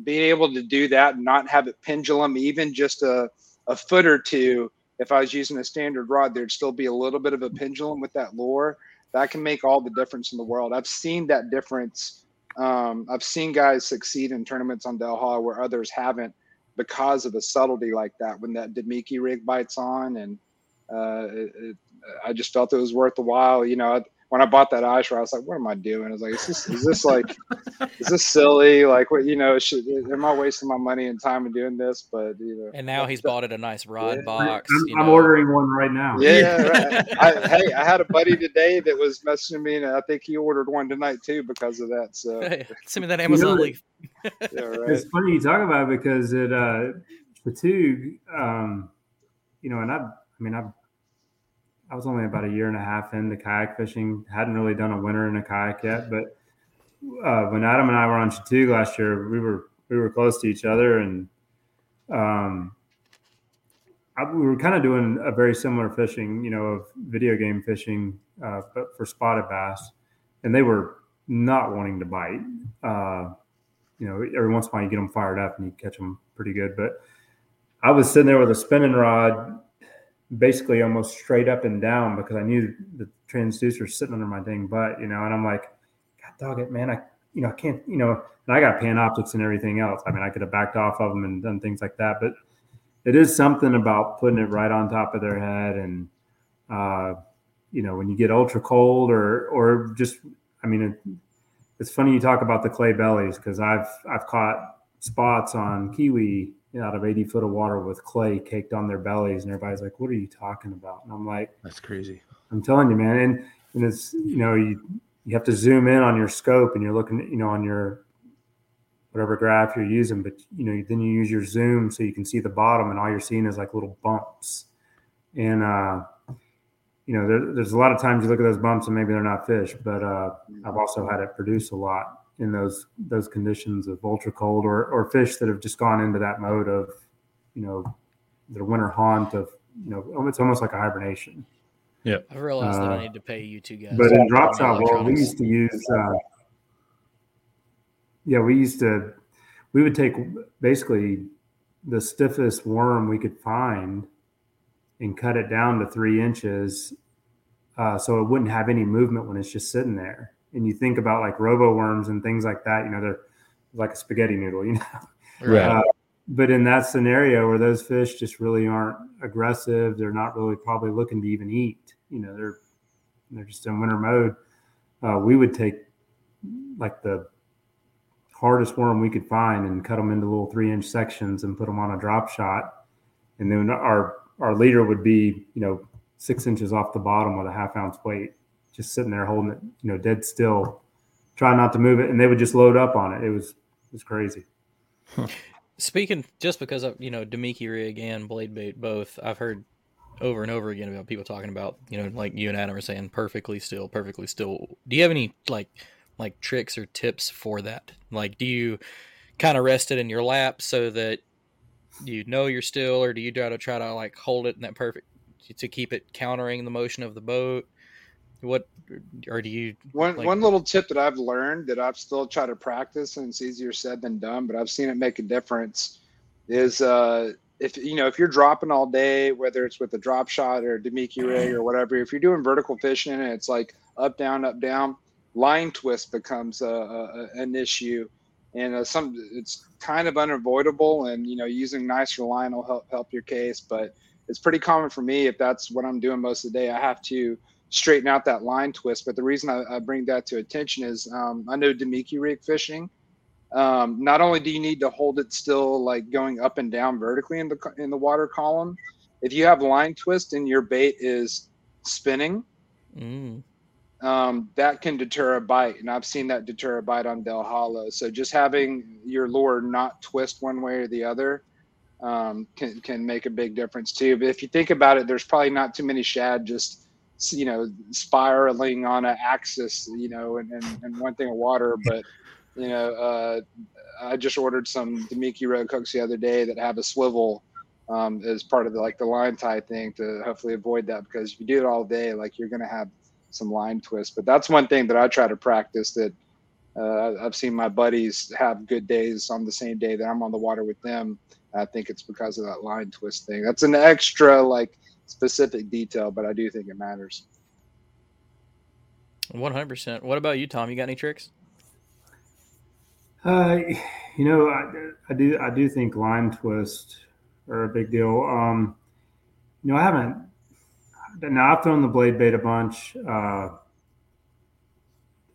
being able to do that and not have it pendulum even just a, a foot or two if I was using a standard rod, there'd still be a little bit of a pendulum with that lure. That can make all the difference in the world. I've seen that difference. Um, I've seen guys succeed in tournaments on Hollow where others haven't because of a subtlety like that. When that Damiki rig bites on, and uh, it, it, I just felt it was worth the while. You know, when I bought that ice I was like, what am I doing? I was like, is this, is this like, is this [LAUGHS] silly? Like, what, you know, should, am I wasting my money and time in doing this? But, you know. And now he's bought it a nice rod yeah. box. I'm, I'm ordering one right now. Yeah. right. [LAUGHS] I, hey, I had a buddy today that was messaging me, and I think he ordered one tonight too because of that. So [LAUGHS] send me that Amazon you link. yeah, right. It's funny you talk about it because it, uh, fatigue, um, you know, and I, I mean, I've, I was only about a year and a half into kayak fishing. Hadn't really done a winter in a kayak yet, but uh, when Adam and I were on Chatuge last year, we were we were close to each other, and um, I, we were kind of doing a very similar fishing, you know, of video game fishing, uh, but for spotted bass, and they were not wanting to bite. Uh, you know, every once in a while you get them fired up and you catch them pretty good, but I was sitting there with a spinning rod basically almost straight up and down because I knew the transducer sitting under my dang butt, you know, and I'm like, God dog it, man. I, you know, I can't, you know, and I got Panoptix and everything else. I mean, I could have backed off of them and done things like that, but it is something about putting it right on top of their head. And, uh, you know, when you get ultra cold or, or just, I mean, it, it's funny you talk about the clay bellies because I've, I've caught spots on Keowee out of 80 foot of water with clay caked on their bellies. And everybody's like, what are you talking about? And I'm like, that's crazy. I'm telling you, man. And, and it's, you know, you, you have to zoom in on your scope and you're looking, you know, on your, whatever graph you're using, but you know, then you use your zoom so you can see the bottom and all you're seeing is like little bumps. And, uh, you know, there, there's a lot of times you look at those bumps and maybe they're not fish, but uh, I've also had it produce a lot in those those conditions of ultra cold or or fish that have just gone into that mode of you know their winter haunt of you know it's almost like a hibernation. Yeah, I realized uh, that I uh, need to pay you two guys. But in drop shot world, we used to use. Uh, yeah, we used to. We would take basically the stiffest worm we could find and cut it down to three inches, uh, so it wouldn't have any movement when it's just sitting there and you think about like robo worms and things like that, you know, they're like a spaghetti noodle, [LAUGHS] you know. Right. Uh, but in that scenario where those fish just really aren't aggressive, they're not really probably looking to even eat. You know, they're they're just in winter mode. Uh, we would take like the hardest worm we could find and cut them into little three inch sections and put them on a drop shot, and then our our leader would be you know six inches off the bottom with a half ounce weight just sitting there holding it, you know, dead still, trying not to move it, and they would just load up on it. It was it was crazy. Speaking just because of you know Damiki rig and blade bait both, I've heard over and over again about people talking about you know like you and Adam are saying perfectly still, perfectly still. Do you have any like like tricks or tips for that? Like, do you kind of rest it in your lap so that you know you're still, or do you try to try to like hold it in that perfect to keep it countering the motion of the boat? What or do you one like, one little tip that I've learned that I've still tried to practice and it's easier said than done, but I've seen it make a difference is uh if you know if you're dropping all day, whether it's with a drop shot or a Damiki rig or whatever, if you're doing vertical fishing and it's like up down up down, line twist becomes a, a an issue, and uh, some it's kind of unavoidable. And you know using nicer line will help help your case, but it's pretty common for me if that's what I'm doing most of the day. I have to straighten out that line twist. But the reason I, I bring that to attention is um, I know Damiki rig fishing. Um, not only do you need to hold it still, like going up and down vertically in the in the water column, if you have line twist and your bait is spinning, mm. um, that can deter a bite, and I've seen that deter a bite on Dale Hollow. So just having your lure not twist one way or the other um, can can make a big difference too. But if you think about it, there's probably not too many shad just you know spiraling on an axis, you know, and, and, and one thing of water. But you know, uh, I just ordered some Damiki Rogue hooks the other day that have a swivel um, as part of the like the line tie thing to hopefully avoid that because if you do it all day, like you're gonna have some line twist. But that's one thing that I try to practice that uh, I've seen my buddies have good days on the same day that I'm on the water with them. I think it's because of that line twist thing. That's an extra like specific detail, but I do think it matters. One hundred percent. What about you, Tom? You got any tricks? Uh, you know, I, I do I do think line twist are a big deal. Um, you know, I haven't. Now I've thrown the blade bait a bunch. Uh,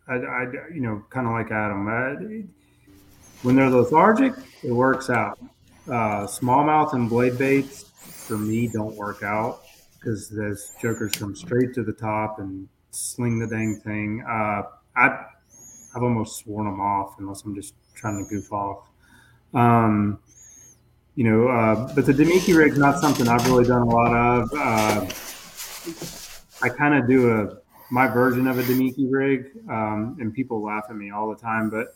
I, I you know, kind of like Adam. I, when they're lethargic, it works out. Uh, smallmouth and blade baits for me don't work out because those jokers come straight to the top and sling the dang thing. Uh, I I've almost sworn them off unless I'm just trying to goof off. Um, you know, uh, but the Damiki rig's not something I've really done a lot of. Uh, I kind of do a my version of a Damiki rig, um, and people laugh at me all the time, but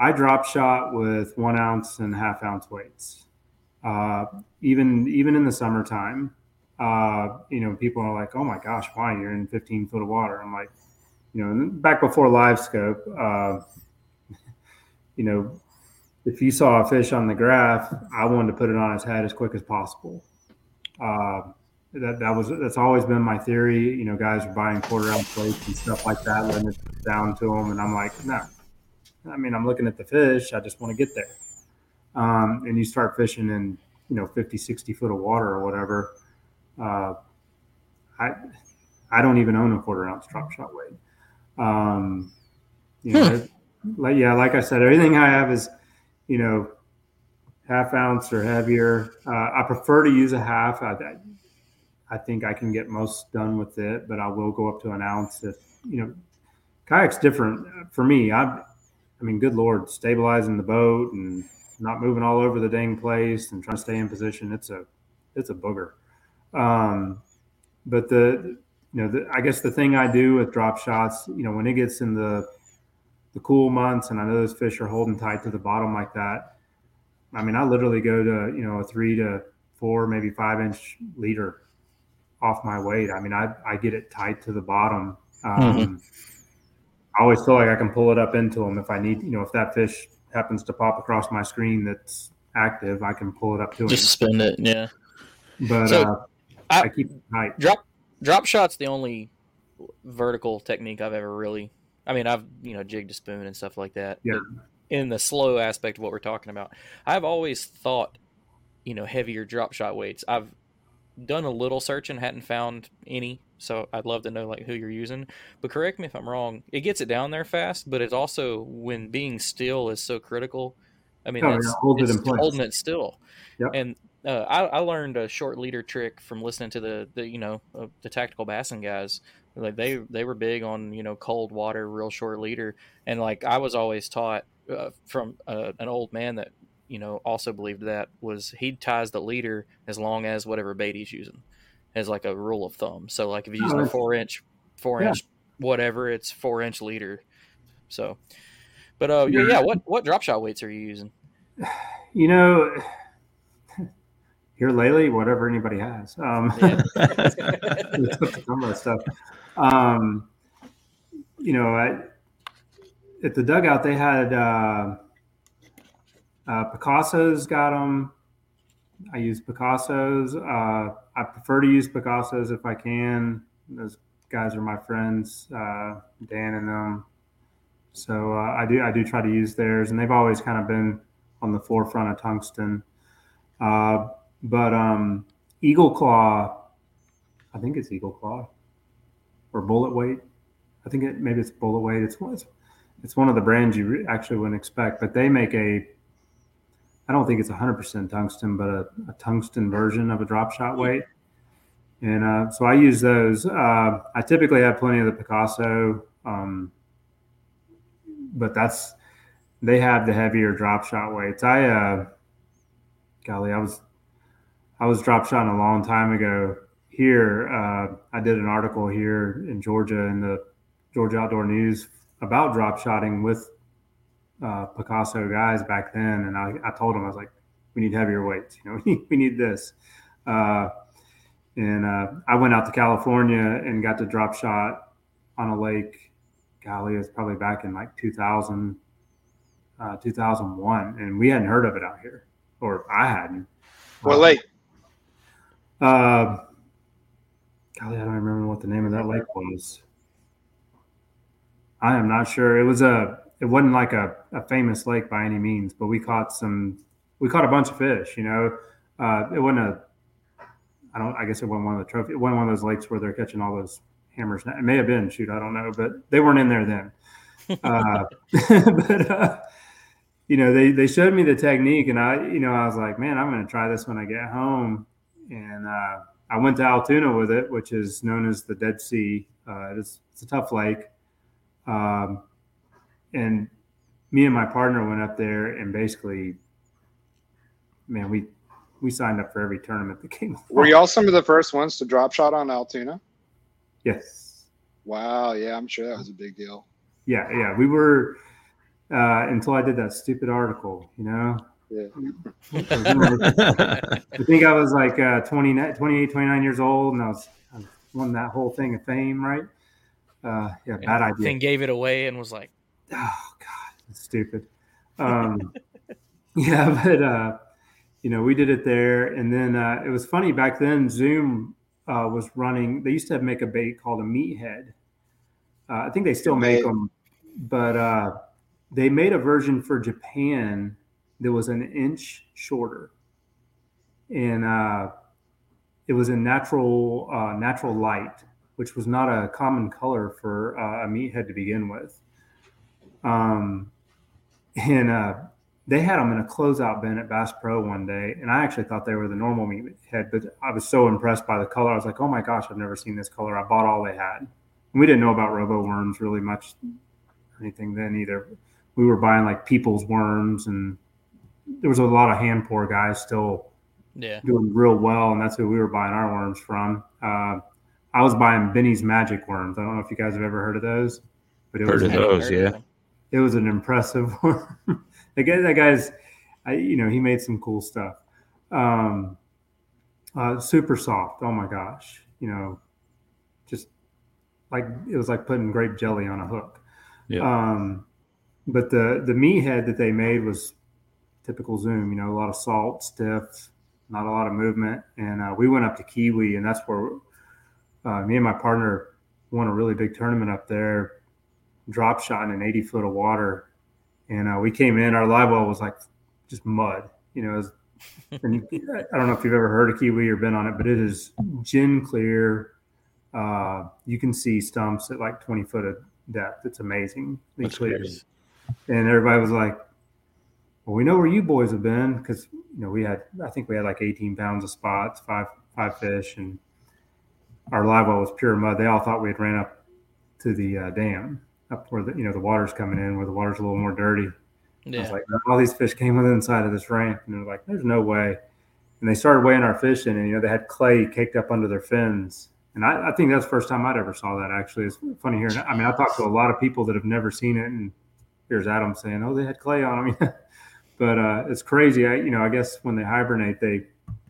I drop shot with one ounce and half ounce weights. Uh, even even in the summertime, uh, you know, people are like, "Oh my gosh, why you're in 15 foot of water?" I'm like, you know, back before LiveScope, uh, [LAUGHS] you know, if you saw a fish on the graph, I wanted to put it on his head as quick as possible. Uh, that that was that's always been my theory. You know, guys are buying quarter ounce plates and stuff like that, letting it down to them, and I'm like, no. I mean, I'm looking at the fish. I just want to get there. Um, and you start fishing in you know 50, 60 foot of water or whatever. Uh, I I don't even own a quarter ounce drop shot weight. Um, you know, hmm. like yeah, like I said, everything I have is you know half ounce or heavier. Uh, I prefer to use a half. I, I think I can get most done with it, but I will go up to an ounce if you know. Kayak's different for me. I, I mean, good lord, stabilizing the boat and not moving all over the dang place and trying to stay in position. It's a, it's a booger. Um, but the, you know, the, I guess the thing I do with drop shots, you know, when it gets in the, the cool months and I know those fish are holding tight to the bottom like that. I mean, I literally go to, you know, a three to four, maybe five inch leader off my weight. I mean, I, I get it tight to the bottom. Um, mm-hmm. I always feel like I can pull it up into them if I need, you know, if that fish happens to pop across my screen that's active, I can pull it up to Just Just spin it, yeah. But so, uh, I, I, keep it tight. Drop drop shot's the only vertical technique I've ever really. I mean, I've you know jigged a spoon and stuff like that. Yeah. in the slow aspect of what we're talking about, I've always thought, you know, heavier drop shot weights. I've done a little search and hadn't found any. So I'd love to know like who you're using. But correct me if I'm wrong. It gets it down there fast, but it's also when being still is so critical. I mean, oh, yeah, hold it's it holding it still. Yep. And uh, I, I, learned a short leader trick from listening to the, the you know uh, the tactical bassin guys. Like they they were big on you know cold water, real short leader, and like I was always taught uh, from uh, an old man that you know also believed that was he ties the leader as long as whatever bait he's using as like a rule of thumb. So like if you're using oh, a four inch, four yeah. inch, whatever, it's four inch leader. So, but uh, yeah, yeah. What what drop shot weights are you using? [SIGHS] You know, [LAUGHS] here lately, whatever anybody has. Um, yeah. [LAUGHS] some of that stuff. Um, you know, I, at the dugout they had uh, uh, Picasso's got them. I use Picasso's. Uh, I prefer to use Picasso's if I can. Those guys are my friends, uh, Dan and them. So uh, I do I do try to use theirs, and they've always kind of been on the forefront of tungsten. Uh, but um, Eagle Claw, I think it's Eagle Claw or Bullet Weight. I think it maybe it's Bullet Weight. It's it's, it's one of the brands you actually wouldn't expect, but they make a I don't think it's 100% tungsten, but a, a tungsten version of a drop shot weight. And uh, so I use those. Uh, I typically have plenty of the Picasso, um, but that's they have the heavier drop shot weights. I uh, golly, I was I was drop shotting a long time ago. Here, uh, I did an article here in Georgia in the Georgia Outdoor News about drop shotting with uh, Picasso guys back then, and I, I told them I was like, we need heavier weights. You know, we [LAUGHS] need, we need this. Uh, and uh, I went out to California and got to drop shot on a lake. Golly, it was probably back in like 2000, uh, 2001, and we hadn't heard of it out here, or I hadn't. What lake? Uh, golly, I don't remember what the name of that lake was. I am not sure. It was a. It wasn't like a, a famous lake by any means, but we caught some. We caught a bunch of fish. You know, uh, it wasn't a. I don't. I guess it wasn't one of the trophy. It wasn't one of those lakes where they're catching all those hammers. It may have been. Shoot, I don't know, but they weren't in there then. [LAUGHS] Uh, [LAUGHS] but uh, you know, they they showed me the technique, and I, you know, I was like, man, I'm going to try this when I get home. And uh, I went to Allatoona with it, which is known as the Dead Sea. Uh, it's, it's a tough lake. Um, and me and my partner went up there and basically, man, we we signed up for every tournament that came. Were y'all some of the first ones to drop shot on Allatoona? Yes. Wow. Yeah, I'm sure that was a big deal. Yeah, yeah. We were uh, until I did that stupid article, you know. Yeah. [LAUGHS] I think I was like uh, 20, 28, 29 years old, and I was I won that whole thing of fame, right? Uh, yeah, bad idea. Thing gave it away and was like, oh god that's stupid. Um [LAUGHS] yeah but uh you know we did it there. And then uh it was funny back then zoom uh was running they used to make a bait called a meathead. Uh, i think they still make them but uh they made a version for japan that was an inch shorter. And uh it was in natural uh natural light which was not a common color for uh, a meathead to begin with um, and uh, they had them in a closeout bin at Bass Pro one day, and I actually thought they were the normal meat head, but I was so impressed by the color. I was like, "Oh my gosh, I've never seen this color." I bought all they had. And we didn't know about robo worms really much, or anything then either. We were buying like people's worms, and there was a lot of hand pour guys still yeah, doing real well, and that's who we were buying our worms from. Uh, I was buying Benny's Magic worms. I don't know if you guys have ever heard of those, but it Heard was of those, yeah. It was an impressive [LAUGHS] worm. that guy, that guy's, I, you know, he made some cool stuff. Um, uh, super soft. Oh my gosh, you know, just like it was like putting grape jelly on a hook. Yeah. Um, but the the meathead that they made was typical Zoom. You know, a lot of salt, stiff, not a lot of movement. And uh, we went up to Keowee, and that's where uh, me and my partner won a really big tournament up there drop shot in an 80 foot of water. And uh, we came in, our live well was like just mud, you know. Was, [LAUGHS] and I don't know if you've ever heard of Keowee or been on it, but it is gin clear. Uh, you can see stumps at like 20 foot of depth. It's amazing. That's great. And everybody was like, well, we know where you boys have been because, you know, we had, I think we had like 18 pounds of spots, five, five fish, and our live well was pure mud. They all thought we had ran up to the uh, dam up where the you know the water's coming in where the water's a little more dirty. I was like, all these fish came within inside of this ramp, and they're like, "There's no way." And they started weighing our fish in, and you know they had clay caked up under their fins. And I, I think that's the first time I'd ever saw that. Actually, it's funny hearing. I mean, I talked to a lot of people that have never seen it, and here's Adam saying, "Oh, they had clay on them." [LAUGHS] but uh, it's crazy. I, you know, I guess when they hibernate, they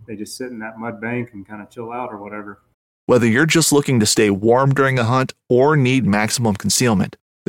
they just sit in that mud bank and kind of chill out or whatever. Whether you're just looking to stay warm during a hunt or need maximum concealment,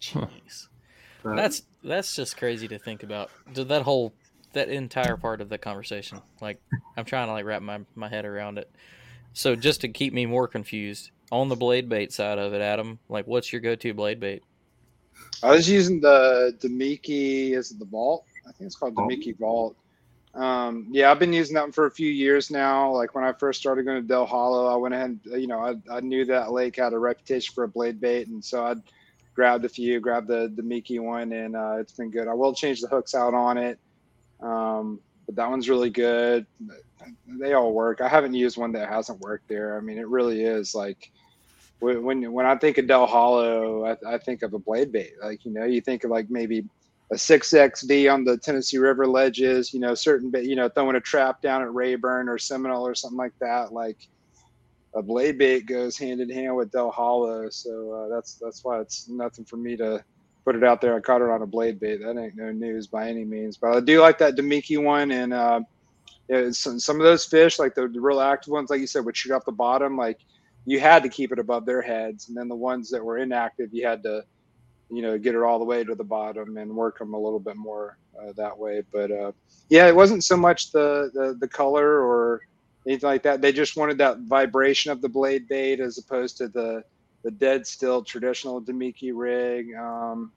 Jeez. But That's that's just crazy to think about. Th- That whole that entire part of the conversation. Like I'm trying to like wrap my, my head around it. So just to keep me more confused, on the blade bait side of it, Adam, like what's your go to blade bait? I was using the Damiki, is it the Vault? I think it's called Vault. Damiki Vault. Um, yeah, I've been using that one for a few years now. Like when I first started going to Dale Hollow, I went ahead, and, you know, I, I knew that lake had a reputation for a blade bait, and so I grabbed a few, grabbed the Damiki one, and uh, it's been good. I will change the hooks out on it, um, but that one's really good. They all work. I haven't used one that hasn't worked there. I mean, it really is like when when, I think of Dale Hollow, I, I think of a blade bait. Like you know, you think of like maybe a six XD on the Tennessee River ledges. You know, certain bait. You know, throwing a trap down at Rayburn or Seminole or something like that. Like a blade bait goes hand in hand with Dale Hollow. So uh, that's that's why it's nothing for me to put it out there. I caught it on a blade bait. That ain't no news by any means. But I do like that Damiki one and. Uh, yeah, some, some of those fish, like the, the real active ones, like you said, would shoot off the bottom. Like you had to keep it above their heads, and then the ones that were inactive, you had to, you know, get it all the way to the bottom and work them a little bit more uh, that way. But uh, yeah, it wasn't so much the, the the color or anything like that. They just wanted that vibration of the blade bait as opposed to the the dead still traditional Damiki rig. Um,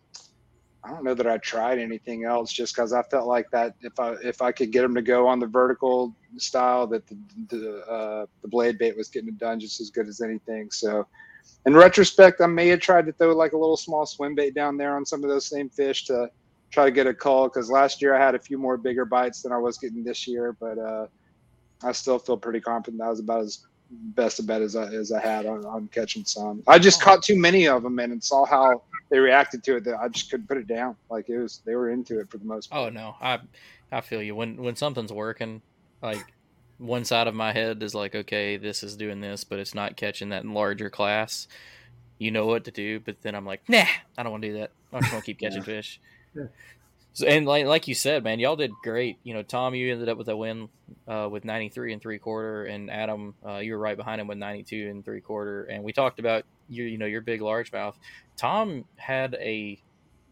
I don't know that I tried anything else just because I felt like that if I if I could get them to go on the vertical style that the the, uh, the blade bait was getting it done just as good as anything. So in retrospect, I may have tried to throw like a little small swim bait down there on some of those same fish to try to get a call because last year I had a few more bigger bites than I was getting this year, but uh, I still feel pretty confident that was about as best a bet as I, as I had on, on catching some. I just oh. caught too many of them and saw how they reacted to it that I just couldn't put it down. Like it was, they were into it for the most part. Oh no, I I feel you. When when something's working, like one side of my head is like, okay, this is doing this, but it's not catching that larger class. You know what to do, but then I'm like, nah, I don't want to do that. I just want to keep [LAUGHS] catching fish. Yeah. So, and like like you said, man, y'all did great. You know, Tom, you ended up with a win uh, with 93 and three quarter, and Adam, uh, you were right behind him with 92 and three quarter. And we talked about you, you know, your big largemouth. Tom had a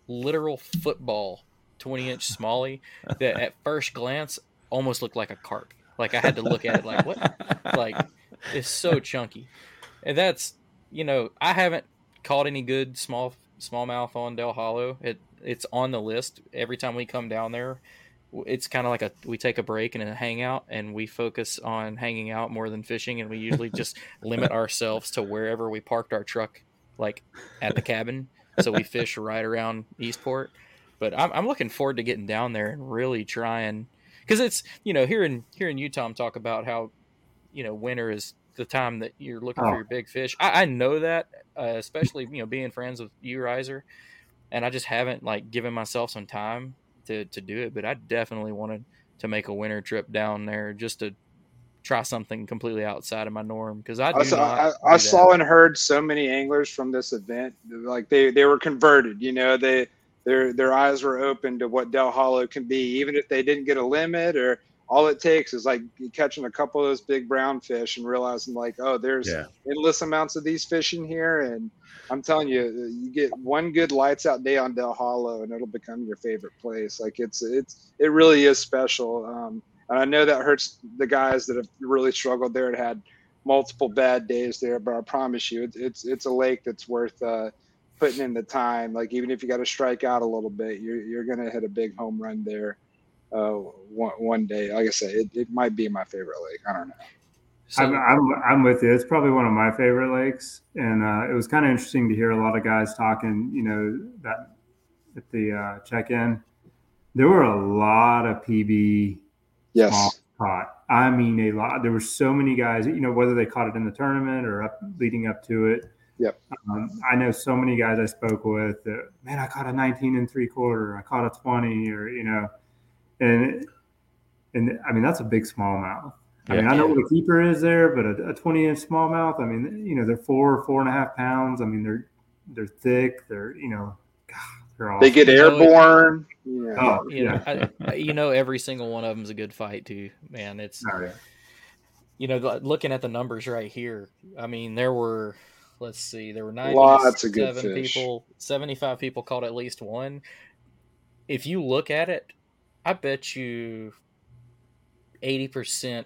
literal football 20 inch smallie that at [LAUGHS] first glance almost looked like a carp. Like I had to look at it like what? Like it's so chunky. And that's you know, I haven't caught any good small smallmouth on Dale Hollow. It it's on the list every time we come down there. It's kind of like a we take a break and a hangout, and we focus on hanging out more than fishing, and we usually [LAUGHS] just limit ourselves to wherever we parked our truck, like at the cabin. So we fish right around Eastport. But I'm, I'm looking forward to getting down there and really trying because it's you know here in here in Utah, talk about how you know winter is the time that you're looking Oh. for your big fish. I, I know that, uh, especially you know being friends with you, Riser, and I just haven't like given myself some time to to do it. But I definitely wanted to make a winter trip down there just to try something completely outside of my norm because I I saw, I, I saw and heard so many anglers from this event, like they, they were converted. You know, they their their eyes were open to what Dale Hollow can be, even if they didn't get a limit or all it takes is like catching a couple of those big brown fish and realizing like, oh, there's Yeah. endless amounts of these fish in here, and I'm telling you, you get one good lights out day on Dale Hollow, and it'll become your favorite place. Like it's it's it really is special. Um, and I know that hurts the guys that have really struggled there and had multiple bad days there, but I promise you, it's it's, it's a lake that's worth uh, putting in the time. Like even if you got to strike out a little bit, you're you're gonna hit a big home run there uh, one, one day. Like I said, it, it might be my favorite lake. I don't know. So, I'm, I'm, I'm with you. It's probably one of my favorite lakes, and uh, it was kind of interesting to hear a lot of guys talking. You know that at the uh, check-in, there were a lot of PB Yes. caught. I mean, a lot. There were so many guys. You know, whether they caught it in the tournament or up leading up to it. Yep. Um, I know so many guys I spoke with that man, I caught a 19 and three quarter. I caught a 20, or you know, and and I mean that's a big smallmouth. I mean, I know what a keeper is there, but a, a 20 inch smallmouth. I mean, you know, they're four, four and a half pounds. I mean, they're they're thick. They're you know, God, they're all They get You know, airborne. Yeah. Oh you know, yeah. I, you know, every single one of them is a good fight too, man. It's Oh, yeah. you know, looking at the numbers right here, I mean, there were, let's see, there were lots of good fish. people, 75 people caught at least one. If you look at it, I bet you 80%,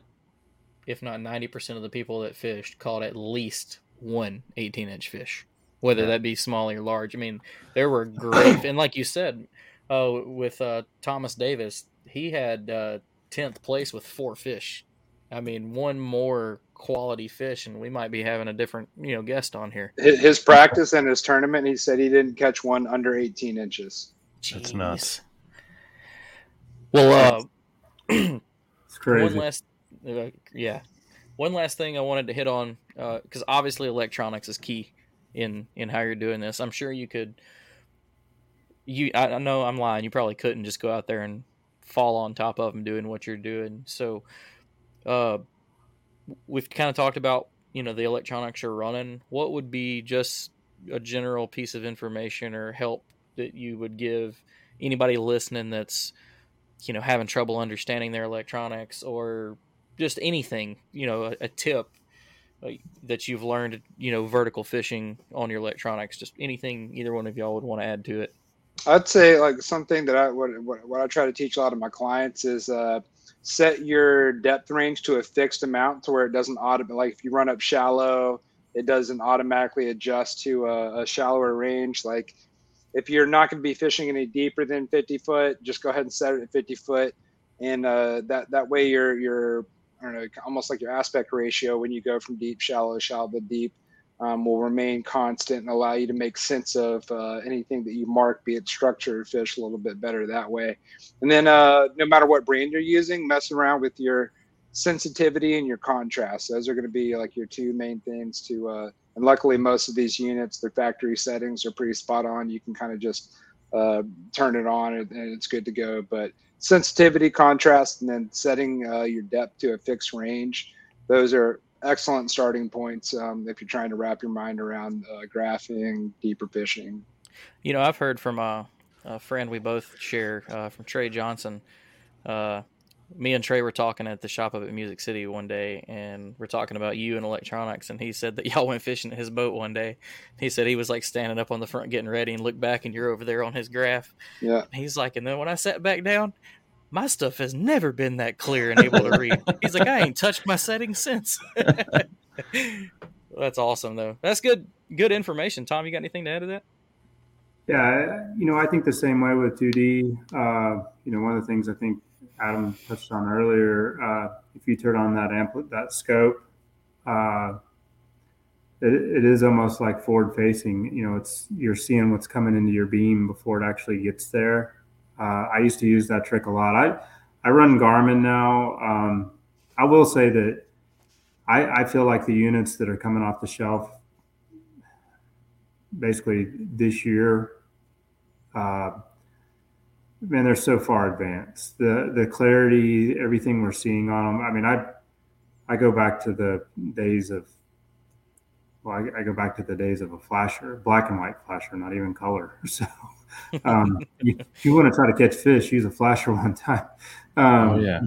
if not 90% of the people that fished caught at least one 18 inch fish, whether that be small or large. I mean, there were [CLEARS THROAT] great, and like you said, uh, with uh, Thomas Davis, he had uh, 10th place with four fish I mean, one more quality fish, and we might be having a different, you know, guest on here. His practice and his tournament, he said he didn't catch one under 18 inches. Jeez. That's nuts. Well, uh, [CLEARS THROAT] it's crazy. One last, uh, yeah, one last thing I wanted to hit on because uh, obviously electronics is key in in how you're doing this. I'm sure you could. You, I, know I'm lying. You probably couldn't just go out there and fall on top of them doing what you're doing. So, uh, we've kind of talked about you know the electronics you're running. What would be just a general piece of information or help that you would give anybody listening that's you know having trouble understanding their electronics or just anything you know a, a tip that you've learned you know vertical fishing on your electronics just anything either one of y'all would want to add to it. I'd say like something that i what, what, what i try to teach a lot of my clients is uh, set your depth range to a fixed amount to where it doesn't automatically like if you run up shallow it doesn't automatically adjust to a, a shallower range. Like if you're not going to be fishing any deeper than 50 foot just go ahead and set it at 50 foot and uh, that that way you're you're I don't know almost like your aspect ratio when you go from deep shallow shallow to deep um, will remain constant and allow you to make sense of uh, anything that you mark, be it structure or fish, a little bit better that way. And then, uh, no matter what brand you're using, mess around with your sensitivity and your contrast. Those are going to be like your two main things to. Uh, and luckily, most of these units, their factory settings are pretty spot on. You can kind of just uh, turn it on and, it's good to go. But sensitivity, contrast, and then setting uh, your depth to a fixed range. Those are excellent starting points um, if you're trying to wrap your mind around uh, graphing, deeper fishing. You know, I've heard from a, a friend we both share uh, from Trey Johnson. Uh, me and Trey were talking at the shop up at Music City one day, and we're talking about you and electronics. And he said that [LAUGHS] y'all went fishing at his boat one day. He said he was like standing up on the front getting ready and looked back, and you're over there on his graph. Yeah. he's like, and then when I sat back down, my stuff has never been that clear and able to read. [LAUGHS] He's like, I ain't touched my settings since. [LAUGHS] That's awesome, though. That's good, good information. Tom, you got anything to add to that? Yeah, you know, I think the same way with 2D. Uh, you know, one of the things I think Adam touched on earlier, uh, if you turn on that ampli- that scope, uh, it, it is almost like forward facing. You know, it's you're seeing what's coming into your beam before it actually gets there. Uh, I used to use that trick a lot. I I run Garmin now. Um, I will say that I, I feel like the units that are coming off the shelf, basically this year, uh, man, they're so far advanced. The the clarity, everything we're seeing on them. I mean, I I go back to the days of well, I, I, go back to the days of a flasher, black and white flasher, not even color. [LAUGHS] So, um, you, if you want to try to catch fish, use a flasher [LAUGHS] one time. Um, oh yeah,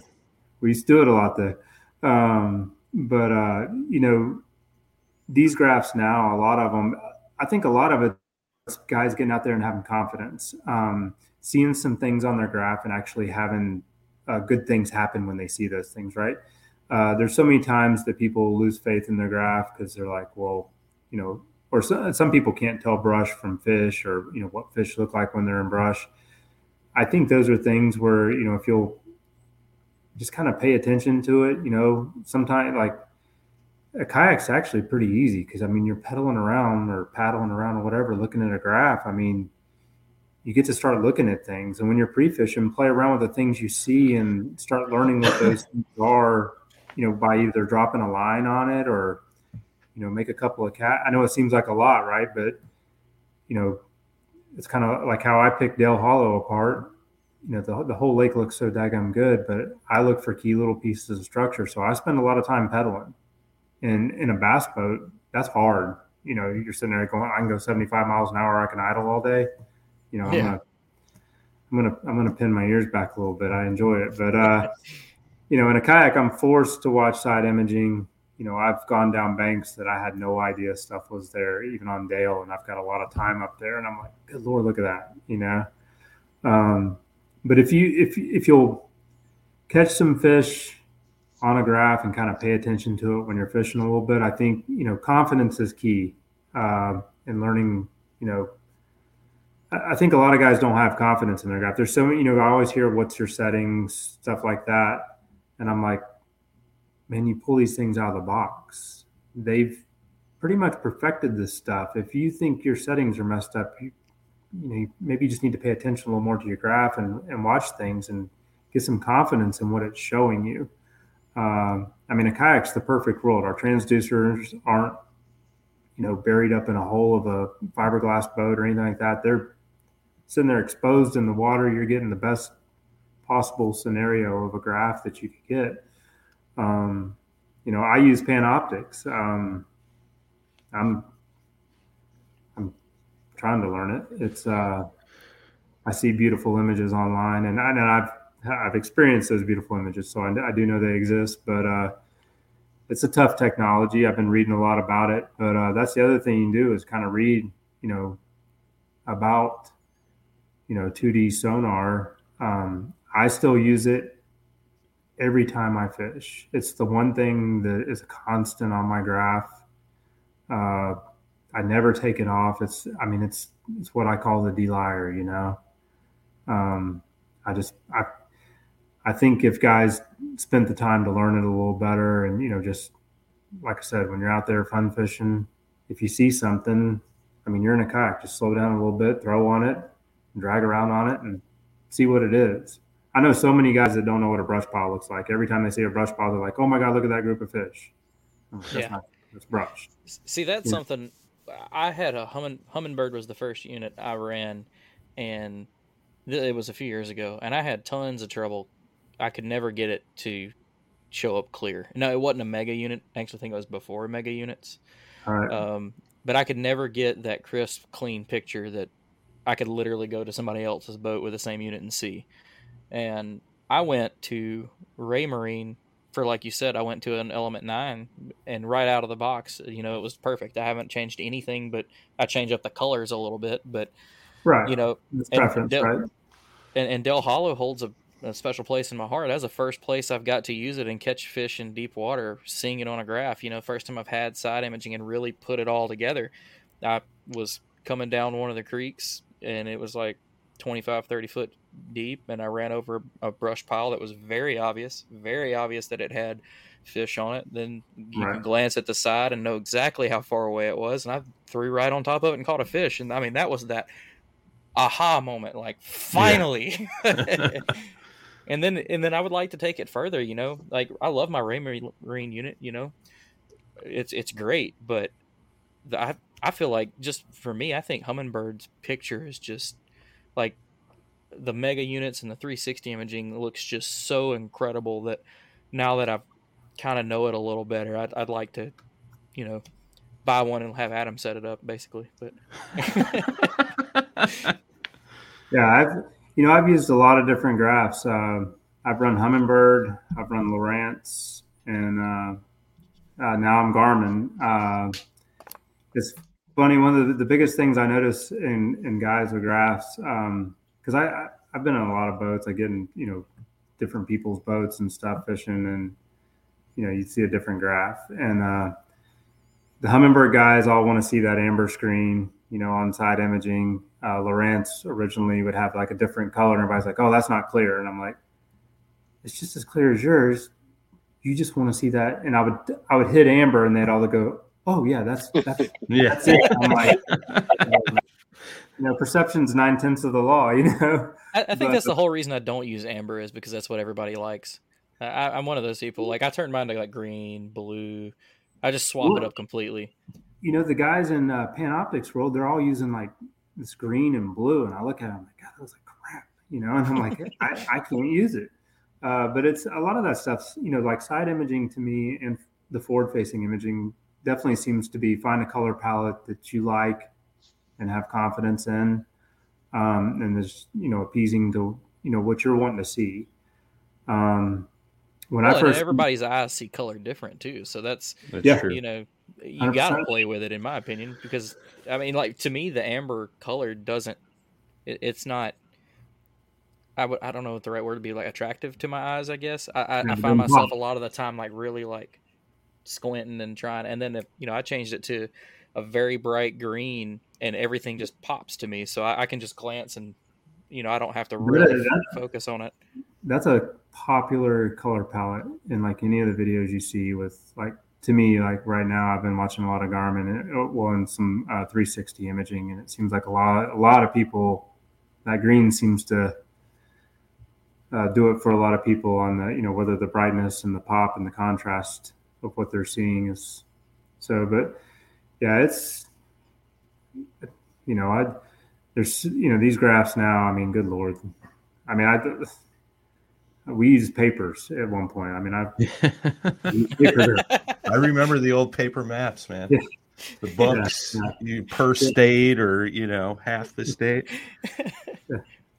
we used to do it a lot there. Um, but uh, you know, these graphs now, a lot of them, I think a lot of it, guys getting out there and having confidence, um, seeing some things on their graph, and actually having uh, good things happen when they see those things, right? uh, there's so many times that people lose faith in their graph because they're like, well, you know, or so, some people can't tell brush from fish or, you know, what fish look like when they're in brush. I think those are things where, you know, if you'll just kind of pay attention to it, you know, sometimes like a kayak's actually pretty easy because, I mean, you're pedaling around or paddling around or whatever, looking at a graph. I mean, you get to start looking at things. And when you're pre fishing, play around with the things you see and start learning what those [LAUGHS] things are you know, by either dropping a line on it or, you know, make a couple of cat. I know it seems like a lot, right? But, you know, it's kind of like how I picked Dale Hollow apart. You know, the, the whole lake looks so daggum good, but I look for key little pieces of structure. So I spend a lot of time pedaling. And in a bass boat, that's hard. You know, you're sitting there going, I can go 75 miles an hour. I can idle all day. You know, yeah. I'm gonna, I'm gonna, I'm gonna pin my ears back a little bit. I enjoy it, but uh, [LAUGHS] you know, in a kayak, I'm forced to watch side imaging. You know, I've gone down banks that I had no idea stuff was there, even on Dale, and I've got a lot of time up there, and I'm like, good lord, look at that, you know. Um, but if you if if you'll catch some fish on a graph and kind of pay attention to it when you're fishing a little bit, I think you know confidence is key uh, in learning. You know, I think a lot of guys don't have confidence in their graph. There's so many, you know, I always hear what's your settings, stuff like that. And I'm like, man, you pull these things out of the box. They've pretty much perfected this stuff. If you think your settings are messed up, you, you know, maybe you just need to pay attention a little more to your graph and, and watch things and get some confidence in what it's showing you. Um, I mean, a kayak's the perfect world. Our transducers aren't, you know, buried up in a hole of a fiberglass boat or anything like that. They're sitting there exposed in the water. You're getting the best possible scenario of a graph that you could get. Um, you know, I use Panoptix. Um, I'm I'm trying to learn it. It's uh, I see beautiful images online, and, I, and I've I've experienced those beautiful images, so I, I do know they exist. But uh, it's a tough technology. I've been reading a lot about it, but uh, that's the other thing you can do is kind of read, you know, about you know 2D sonar. Um, I still use it every time I fish. It's the one thing that is a constant on my graph. Uh, I never take it off. It's I mean it's it's what I call the D-lyre, you know. Um, I just I I think if guys spent the time to learn it a little better and you know just like I said, when you're out there fun fishing, if you see something, I mean you're in a kayak, just slow down a little bit, throw on it, drag around on it and see what it is. I know so many guys that don't know what a brush pile looks like. Every time they see a brush pile, they're like, "Oh my god, look at that group of fish." That's yeah, not, it's brush. See, that's Yeah. something. I had a humming Humminbird was the first unit I ran, and th- it was a few years ago, and I had tons of trouble. I could never get it to show up clear. No, it wasn't a mega unit. I actually think it was before mega units. All right. Um, but I could never get that crisp, clean picture that I could literally go to somebody else's boat with the same unit and see. And I went to Raymarine for, like you said, I went to an Element 9 and right out of the box, you know, it was perfect. I haven't changed anything, but I changed up the colors a little bit. But, right. you know, it's and preference, Del- right? and, and Dale Hollow holds a, a special place in my heart. That's the first place I've got to use it and catch fish in deep water, seeing it on a graph. You know, first time I've had side imaging and really put it all together. I was coming down one of the creeks and it was like 25, 30 foot deep, and I ran over a brush pile that was very obvious, very obvious that it had fish on it. Then you Right. can glance at the side and know exactly how far away it was, and I threw right on top of it and caught a fish. And I mean, that was that aha moment, like finally. [LAUGHS] [LAUGHS] and then and then I would like to take it further. You know, like I love my Raymarine Marine unit. You know, it's it's great, but the, I I feel like just for me, I think Humminbird's picture is just like the mega units and the 360 imaging looks just so incredible that now that I kind of know it a little better, I'd, I'd like to, you know, buy one and have Adam set it up basically. But [LAUGHS] Yeah, I've you know I've used a lot of different graphs. Uh, I've run Humminbird, I've run Lowrance, and uh, uh, now I'm Garmin. It's funny. One of the, the biggest things I notice in in guys with graphs, because I, I I've been on a lot of boats. I get in you know different people's boats and stuff fishing, and you know you see a different graph, and uh, the Humminbird guys all want to see that amber screen, you know, on side imaging. Uh, Lowrance originally would have like a different color, and everybody's like, "Oh, that's not clear," and I'm like, "It's just as clear as yours. You just want to see that." And I would I would hit amber, and they'd all go, "Oh yeah, that's that's [LAUGHS] Yeah. that's it." I'm like, you know, perception's nine tenths of the law, you know. I, I think But- that's the whole reason I don't use amber is because that's what everybody likes. I, I- I'm one of those people. Like I turn mine to like green, blue. I just swap it up completely. you know, the guys in uh, Panoptix world, they're all using like this green and blue, and I look at them like, God, that looks like crap, you know, and I'm like, I, I can't use it. Uh, but it's a lot of that stuff's, you know, like side imaging to me and the forward facing imaging definitely seems to be find a color palette that you like and have confidence in. Um, and there's, you know, appeasing to, you know, what you're wanting to see. Um, when well, I first everybody's eyes see color different too, so that's, That's Yeah. true. you know you got to play with it in my opinion because I mean like to me the amber color doesn't it, it's not. I would I don't know what the right word would be like attractive to my eyes I guess I I, I find myself a lot of the time like really like squinting and trying and then if you know I changed it to a very bright green and everything just pops to me. So I, I can just glance and you know I don't have to really? that- focus on it. that's a popular color palette in like any of the videos you see with like to me like right now i've been watching a lot of garmin and well and some uh, 360 imaging and it seems like a lot a lot of people that green seems to uh, do it for a lot of people on the you know whether the brightness and the pop and the contrast of what they're seeing is so but yeah it's you know i there's you know these graphs now i mean good lord i mean i we used papers at one point. I mean, I [LAUGHS] I remember the old paper maps, man. Yeah. The books, Yeah. you per state or you know half the state.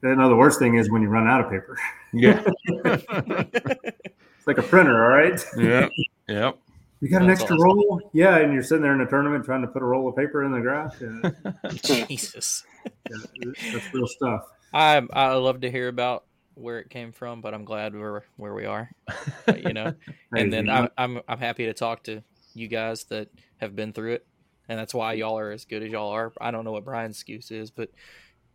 no, the worst thing is when you run out of paper. Yeah, [LAUGHS] It's like a printer, all right. yeah, yep. You got an That's extra awesome. roll? Yeah, and you're sitting there in a tournament trying to put a roll of paper in the grass. Yeah, [LAUGHS] Jesus. yeah that's real stuff. I I love to hear about where it came from, but I'm glad we're where we are. uh, you know, [LAUGHS] and then I'm, I'm I'm happy to talk to you guys that have been through it, and that's why y'all are as good as y'all are. I don't know what Brian's excuse is, but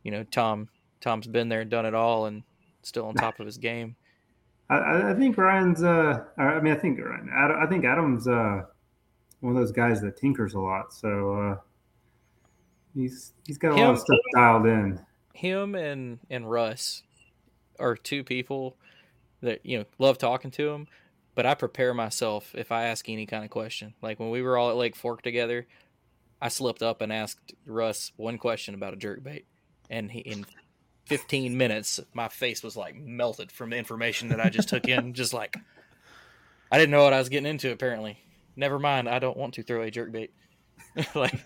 you know, Tom Tom's been there and done it all, and still on top of his game. I- I, think Ryan's. Uh, I mean, I think Ryan. I think Adam's uh, one of those guys that tinkers a lot. So uh, he's he's got a lot of stuff dialed in. Him and and Russ are two people that you know love talking to him, but I prepare myself if I ask any kind of question. Like when we were all at Lake Fork together, I slipped up and asked Russ one question about a jerkbait, and he in 15 minutes my face was like melted from the information that I just took in. Just like I didn't know what I was getting into. Apparently, never mind. I don't want to throw a jerkbait. [LAUGHS] like,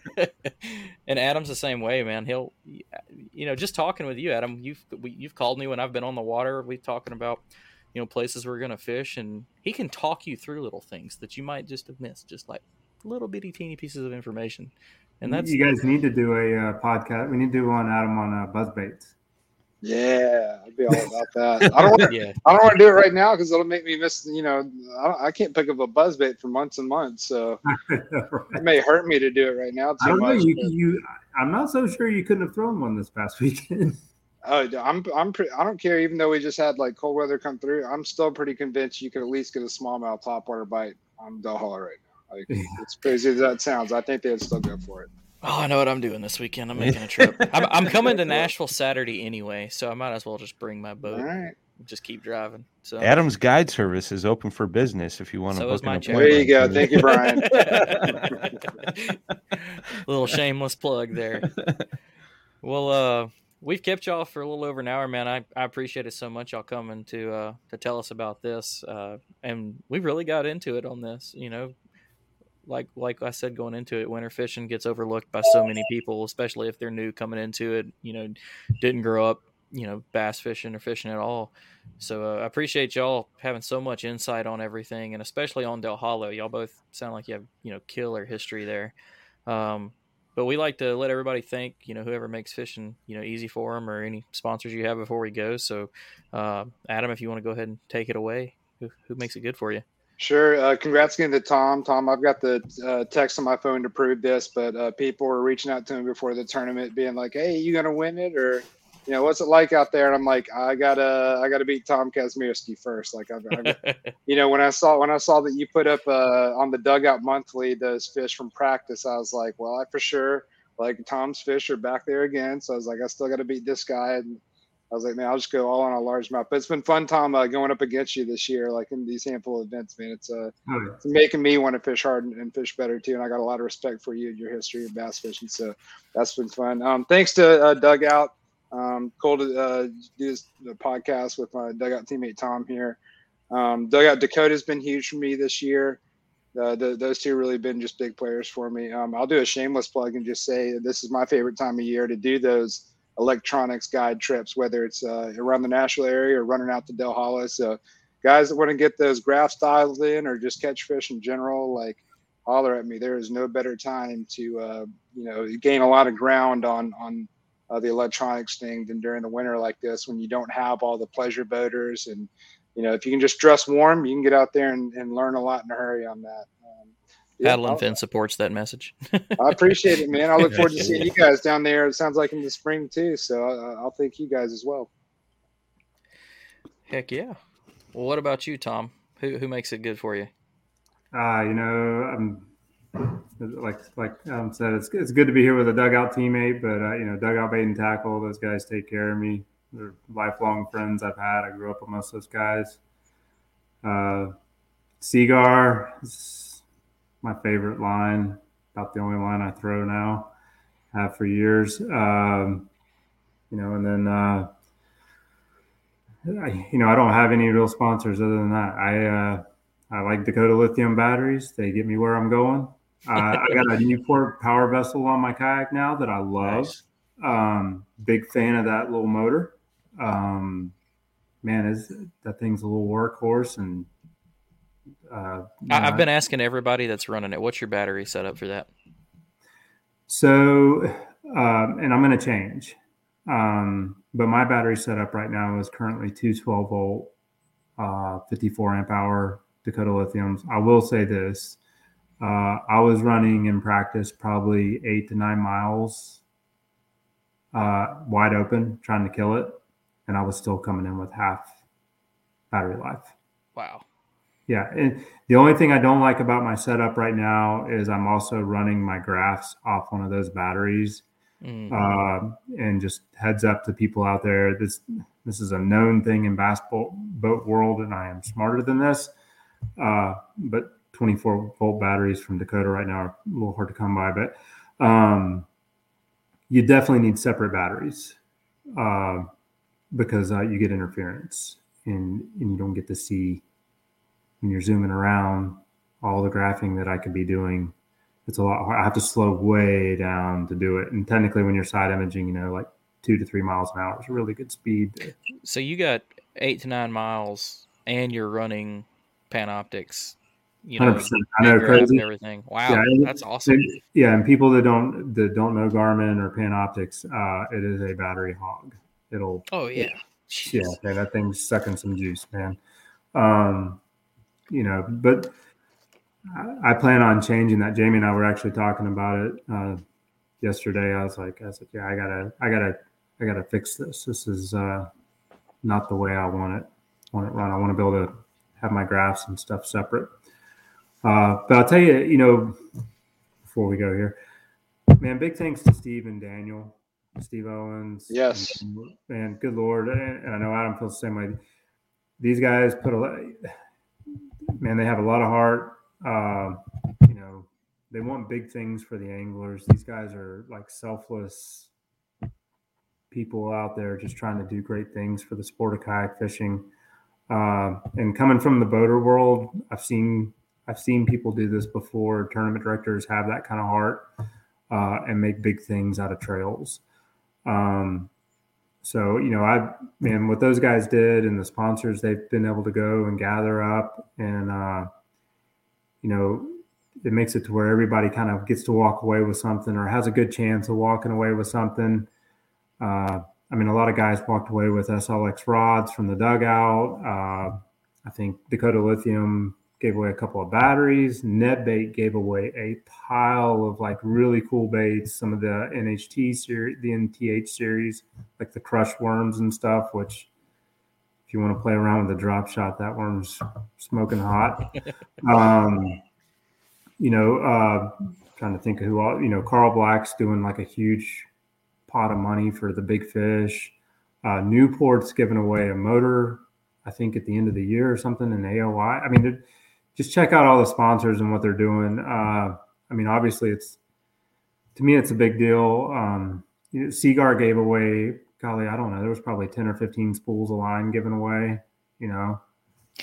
and Adam's the same way, man. He'll, you know, just talking with you, Adam. You've we, you've called me when I've been on the water. We've talking about, you know, places we're gonna fish, and he can talk you through little things that you might just have missed, just like little bitty teeny pieces of information. And that's you guys need to do a uh, podcast. We need to do one, Adam, on uh, buzzbaits. Yeah, I'd be all about [LAUGHS] that. I don't want to. yeah, I don't want to do it right now because it'll make me miss. You know, I, I can't pick up a buzzbait for months and months, so [LAUGHS] it may hurt me to do it right now I don't much. Know, you, but... you, I'm not so sure you couldn't have thrown one this past [LAUGHS] weekend. Oh, I'm I'm pretty. I don't care. Even though we just had like cold weather come through, I'm still pretty convinced you could at least get a smallmouth topwater bite on Dale Hollow right now. Like it's crazy as that sounds. I think they'd still go for it. Oh, I know what I'm doing this weekend. I'm making a trip. [LAUGHS] I'm, I'm coming to Nashville Saturday anyway, so I might as well just bring my boat. right. Just keep driving. So Adam's guide service is open for business if you want to So book is an my appointment. There you go. Thank you, Brian. [LAUGHS] little shameless plug there. Well, uh, we've kept y'all for a little over an hour, man. I, I appreciate it so much y'all coming to uh, to tell us about this, uh, and we really got into it on this. You know, like like I said going into it, winter fishing gets overlooked by so many people, especially if they're new coming into it. You know, didn't grow up, you know, bass fishing or fishing at all. So uh, I appreciate y'all having so much insight on everything, and especially on Dale Hollow. Y'all both sound like you have you know killer history there. Um, but we like to let everybody thank you know whoever makes fishing you know easy for them or any sponsors you have before we go. So uh, Adam, if you want to go ahead and take it away, who, who makes it good for you? Sure. Uh, congrats again to Tom. Tom, I've got the uh, text on my phone to prove this, but uh, people were reaching out to me before the tournament, being like, "Hey, you gonna win it?" or you know, what's it like out there? And I'm like, I gotta, I gotta beat Tom Kazmierski first. Like, I've, I've, [LAUGHS] you know, when I saw when I saw that you put up uh, on the dugout monthly those fish from practice, I was like, well, I for sure like Tom's fish are back there again. So I was like, I still got to beat this guy, and I was like, man, I'll just go all on a large largemouth. But it's been fun, Tom, uh, going up against you this year, like in these handful of events, man. It's uh, Oh, it's making me want to fish hard and, and fish better too. And I got a lot of respect for you and your history of bass fishing. So that's been fun. Um, thanks to uh, Dugout. Um, cool to uh, do this the podcast with my Dugout teammate Tom here. Um, Dugout Dakota's been huge for me this year. Uh, the, those two really been just big players for me. Um, I'll do a shameless plug and just say this is my favorite time of year to do those electronics guide trips, whether it's uh, around the Nashville area or running out to Dale Hollow. So guys that want to get those graphs dialed in or just catch fish in general, like holler at me. There is no better time to uh, you know gain a lot of ground on on uh, the electronics thing than during the winter like this when you don't have all the pleasure boaters and you know if you can just dress warm, you can get out there and, and learn a lot in a hurry on that. Um, yeah, Paddle and I'll- Fin supports that message. [LAUGHS] I appreciate it, man. I look forward to seeing you [LAUGHS] guys down there. It sounds like in the spring too. So uh, I'll thank you guys as well. Heck yeah. Well, what about you, Tom? Who who makes it good for you? Uh, you know, I'm like like Adam said, it's it's good to be here with a dugout teammate, but uh, you know, dugout bait and tackle, those guys take care of me. They're lifelong friends I've had. I grew up with most of those guys. Uh, Seaguar is my favorite line. About the only line I throw now. Have for years. Um, you know, and then uh, I, you know, I don't have any real sponsors other than that. I uh, I like Dakota Lithium batteries. They get me where I'm going. Uh, I got a [LAUGHS] Newport power vessel on my kayak now that I love. Nice. Um, big fan of that little motor. Um, man, is that thing's a little workhorse and. Uh, I, I've been asking everybody that's running it. What's your battery setup for that? So, um, and I'm going to change. Um, but my battery setup right now is currently two 12 volt, uh, 54 amp hour Dakota lithiums. I will say this. Uh, I was running in practice probably eight to nine miles uh, wide open, trying to kill it. And I was still coming in with half battery life. Wow. Yeah, and the only thing I don't like about my setup right now is I'm also running my graphs off one of those batteries. Mm. Um, and just heads up to people out there, this this is a known thing in bass boat, boat world, and I am smarter than this. Uh, but 24 volt batteries from Dakota right now are a little hard to come by, but um, you definitely need separate batteries uh, because uh, you get interference and, and you don't get to see when you're zooming around all the graphing that I could be doing. It's a lot. hard. I have to slow way down to do it. And technically, when you're side imaging, you know, like two to three miles an hour is a really good speed. So you got eight to nine miles, and you're running Panoptix. You know, 100%. I know, crazy. everything. Wow, Yeah, that's awesome. Yeah, and people that don't that don't know Garmin or Panoptix, uh, it is a battery hog. It'll Oh yeah. yeah, man, that thing's sucking some juice, man. Um, you know, but I, I plan on changing that. Jamie and I were actually talking about it uh, yesterday. I was like, I said, yeah, I gotta, I gotta, I gotta fix this. This is uh, not the way I want it. Want it run. I want to be able to have my graphs and stuff separate. Uh, but I'll tell you, you know, before we go here, man, big thanks to Steve and Daniel, Steve Owens. Yes. and- man, good lord, and and I know Adam feels the same way. These guys put a lot, man. They have a lot of heart. Uh, you know, they want big things for the anglers. These guys are like selfless people out there just trying to do great things for the sport of kayak fishing. Uh, and coming from the boater world, I've seen I've seen people do this before. Tournament directors have that kind of heart uh, and make big things out of trails. Um, so you know, I man, what those guys did and the sponsors they've been able to go and gather up, and uh, you know, it makes it to where everybody kind of gets to walk away with something or has a good chance of walking away with something. Uh, I mean, a lot of guys walked away with SLX rods from the dugout. Uh, I think Dakota Lithium gave away a couple of batteries. NetBait gave away a pile of like really cool baits. Some of the NHT series, the NTH series, like the crush worms and stuff. Which, if you want to play around with the drop shot, that worm's smoking hot. [LAUGHS] um, you know, uh, trying to think of who all. You know, Carl Black's doing like a huge pot of money for the big fish. Uh, Newport's giving away a motor, I think at the end of the year or something in AOY. I mean, just check out all the sponsors and what they're doing. Uh, I mean, obviously, it's to me, it's a big deal. Um, you know, Seaguar gave away, golly, I don't know, there was probably 10 or 15 spools of line given away, you know,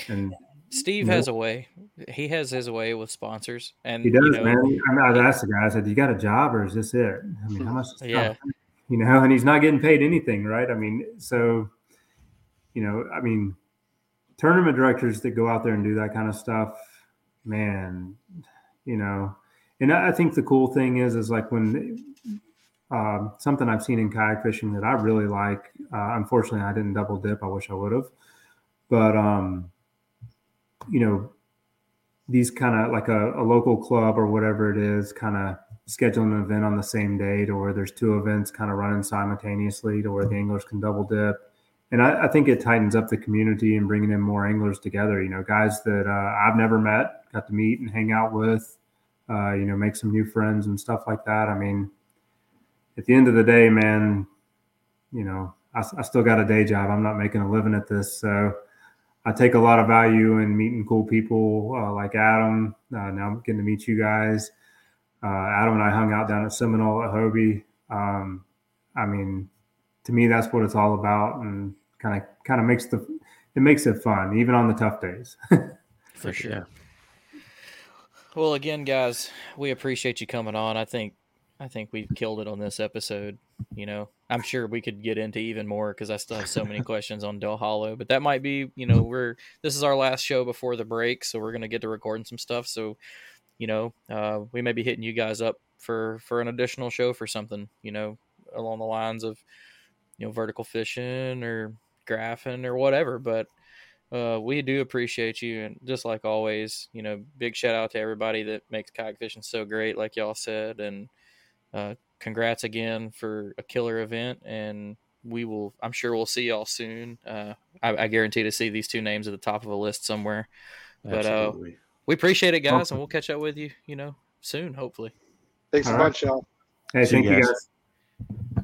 and Steve has a way. He has his way with sponsors, and he does, you know, man. I, mean, I asked the guy, I said, You got a job or is this it? I mean, how much? is Yeah. You know, [LAUGHS] and he's not getting paid anything, right? I mean, so, you know, I mean, tournament directors that go out there and do that kind of stuff, man, you know, and I think the cool thing is, is like when um, something I've seen in kayak fishing that I really like. Uh, unfortunately, I didn't double dip. I wish I would have, but um, you know, these kind of like a, a, local club or whatever it is, kind of scheduling an event on the same day to where there's two events kind of running simultaneously to where the anglers can double dip. And I, I think it tightens up the community and bringing in more anglers together. You know, guys that uh, I've never met, got to meet and hang out with, uh, you know, make some new friends and stuff like that. I mean, at the end of the day, man, you know, I, I still got a day job. I'm not making a living at this. So I take a lot of value in meeting cool people uh, like Adam. Uh, now I'm getting to meet you guys. Uh, Adam and I hung out down at Seminole at Hobie. Um, I mean, to me, that's what it's all about, and kind of kind of makes the it makes it fun, even on the tough days. [LAUGHS] For sure. Well, again, guys, we appreciate you coming on. I think I think we've killed it on this episode. You know, I'm sure we could get into even more because I still have so many [LAUGHS] questions on Dale Hollow. But that might be, you know, we're this is our last show before the break, so we're gonna get to recording some stuff. So, you know, uh, we may be hitting you guys up for for an additional show for something, you know, along the lines of, you know, vertical fishing or graphing or whatever. But uh, we do appreciate you, and just like always, you know, big shout out to everybody that makes kayak fishing so great, like y'all said, and uh, congrats again for a killer event, and we will. I'm sure we'll see y'all soon. Uh, I, I, guarantee to see these two names at the top of a list somewhere. But uh, we appreciate it, guys, and we'll catch up with you. You know, soon, hopefully. Thanks All a bunch, y'all. Hey, thank you guys.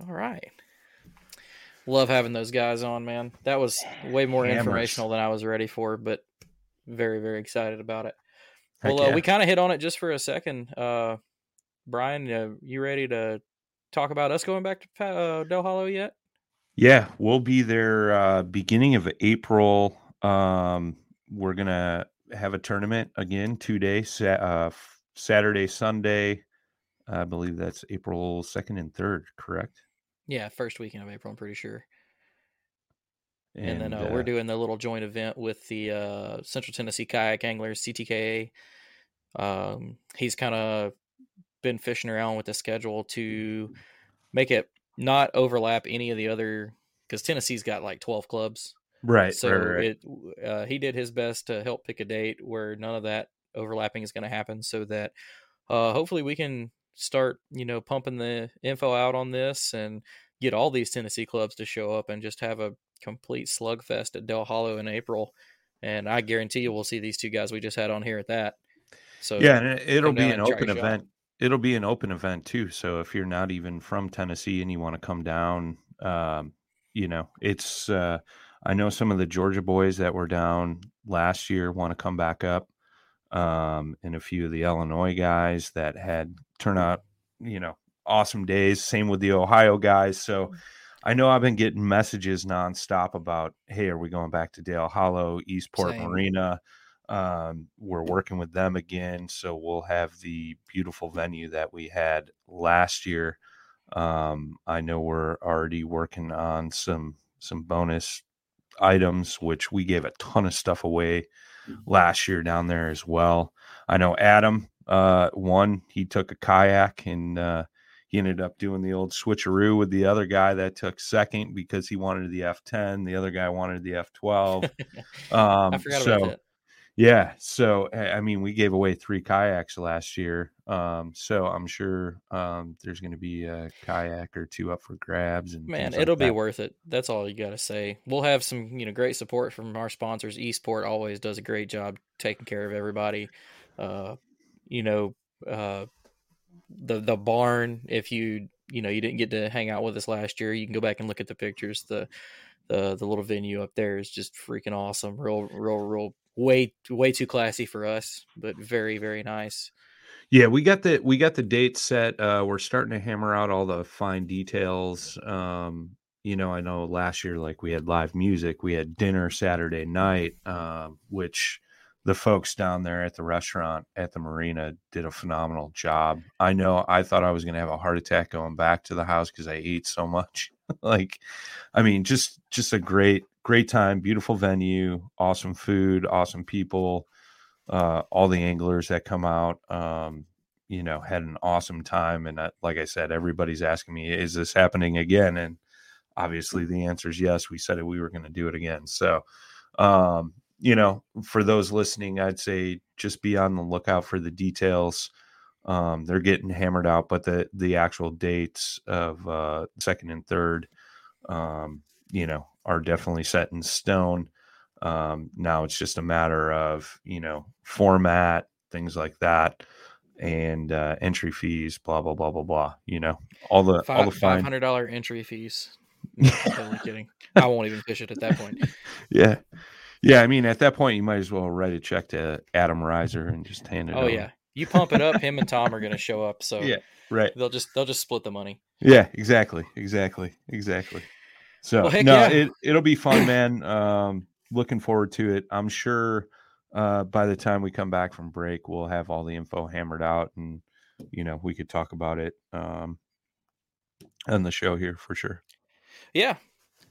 All right. Love having those guys on, man. That was way more Hammers. informational than I was ready for, but very, very excited about it. Heck well, uh, we kind of hit on it just for a second. Uh, Brian, uh, you ready to talk about us going back to uh, Dale Hollow yet? Yeah, we'll be there uh, beginning of April. Um, we're gonna have a tournament again, two days, uh, Saturday, Sunday. I believe that's April second and third. Correct? Yeah, first weekend of April. I'm pretty sure. And, and then uh, uh, we're doing the little joint event with the uh, Central Tennessee Kayak Anglers (CTKA). Um, he's kind of been fishing around with the schedule to make it not overlap any of the other because Tennessee's got like 12 clubs. Right. So right, right. it uh, he did his best to help pick a date where none of that overlapping is going to happen so that uh, hopefully we can start, you know, pumping the info out on this and get all these Tennessee clubs to show up and just have a complete slugfest at Dale Hollow in April. And I guarantee you we'll see these two guys we just had on here at that. So yeah, and it'll be an open event. It'll be an open event too. So if you're not even from Tennessee and you want to come down, um, you know, it's. Uh, I know some of the Georgia boys that were down last year want to come back up, um, and a few of the Illinois guys that had turned out, you know, awesome days. Same with the Ohio guys. So. Mm. I know I've been getting messages nonstop about, hey, are we going back to Dale Hollow, Eastport Same. Marina? Um, we're working with them again, so we'll have the beautiful venue that we had last year. Um, I know we're already working on some some bonus items, which we gave a ton of stuff away last year down there as well. I know Adam uh, one he took a kayak and uh, he ended up doing the old switcheroo with the other guy that took second because he wanted the F10. The other guy wanted the F12. [LAUGHS] Um, I forgot so, about that. Yeah. So, I mean, we gave away three kayaks last year. Um, so I'm sure um, there's going to be a kayak or two up for grabs. And man, it'll be worth it. That's all you got to say. We'll have some, you know, great support from our sponsors. Eastport always does a great job taking care of everybody. Uh, you know, uh, the the barn. If you you know you didn't get to hang out with us last year, you can go back and look at the pictures. The the the little venue up there is just freaking awesome. Real, real, real way way too classy for us, but very, very nice. Yeah, we got the we got the date set. Uh, we're starting to hammer out all the fine details. Um, you know, I know last year like we had live music, we had dinner Saturday night, um, which the folks down there at the restaurant at the marina did a phenomenal job. I know I thought I was going to have a heart attack going back to the house because I ate so much. [LAUGHS] like, I mean, just just a great great time, beautiful venue, awesome food, awesome people. Uh, all the anglers that come out, um, you know, had an awesome time. And uh, like I said, everybody's asking me, is this happening again? And obviously the answer is yes. We said it, we were going to do it again. So, um, you know, for those listening, I'd say just be on the lookout for the details. Um, they're getting hammered out, but the the actual dates of uh, second and third, um, you know, are definitely set in stone. Um, now it's just a matter of you know format, things like that, and uh, entry fees, blah blah blah blah blah. You know, all the Five, all the five hundred dollar entry fees. No, totally kidding. I won't even fish it at that point. [LAUGHS] yeah, yeah. I mean, at that point, you might as well write a check to Adam Riser and just hand it. Oh over. yeah, you pump it up. Him and Tom are going to show up. So [LAUGHS] yeah, right. they'll just they'll just split the money. Yeah, exactly, exactly, exactly. So Well, no, yeah. it it'll be fun, man. Um, looking forward to it. I'm sure uh, by the time we come back from break, we'll have all the info hammered out, and you know we could talk about it um, on the show here for sure. Yeah.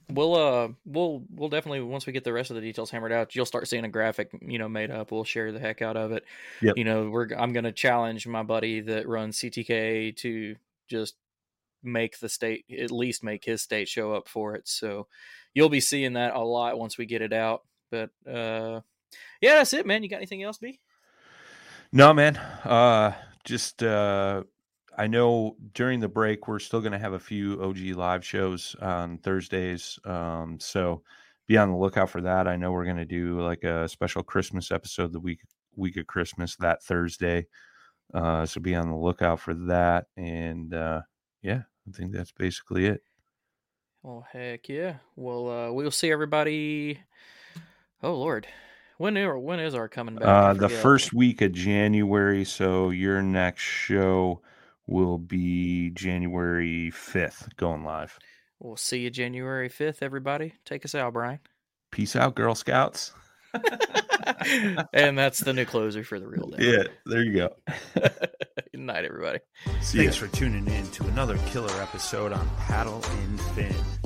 We'll uh we'll we'll definitely once we get the rest of the details hammered out, you'll start seeing a graphic, you know, made up. We'll share the heck out of it. Yep. You know, we're I'm gonna challenge my buddy that runs CTK to just make the state at least make his state show up for it. So you'll be seeing that a lot once we get it out. But uh yeah, that's it, man. You got anything else, B? No, man. Uh, just uh, I know during the break we're still going to have a few OG live shows on Thursdays. Um, so be on the lookout for that. I know we're going to do like a special Christmas episode the week week of Christmas that Thursday. Uh, so be on the lookout for that. And uh, yeah, I think that's basically it. Well, heck yeah. Well, uh, we'll see everybody. Oh Lord, when are, when is our coming back? Uh, the first week of January. So your next show will be January fifth, going live. We'll see you January fifth. Everybody, take us out, Brian. Peace out, Girl Scouts. [LAUGHS] and that's the new closer for the real [LAUGHS] day. Yeah, there you go. [LAUGHS] Good night, everybody. See ya. Thanks for tuning in to another killer episode on Paddle and Fin.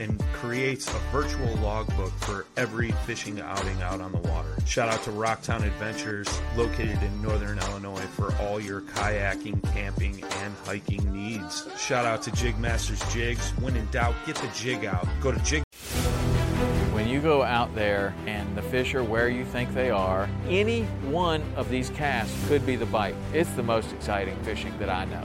and creates a virtual logbook for every fishing outing out on the water. Shout out to Rocktown Adventures, located in northern Illinois, for all your kayaking, camping, and hiking needs. Shout out to JigMasters Jigs. When in doubt, get the jig out. Go to jig When you go out there and the fish are where you think they are, any one of these casts could be the bite. It's the most exciting fishing that I know,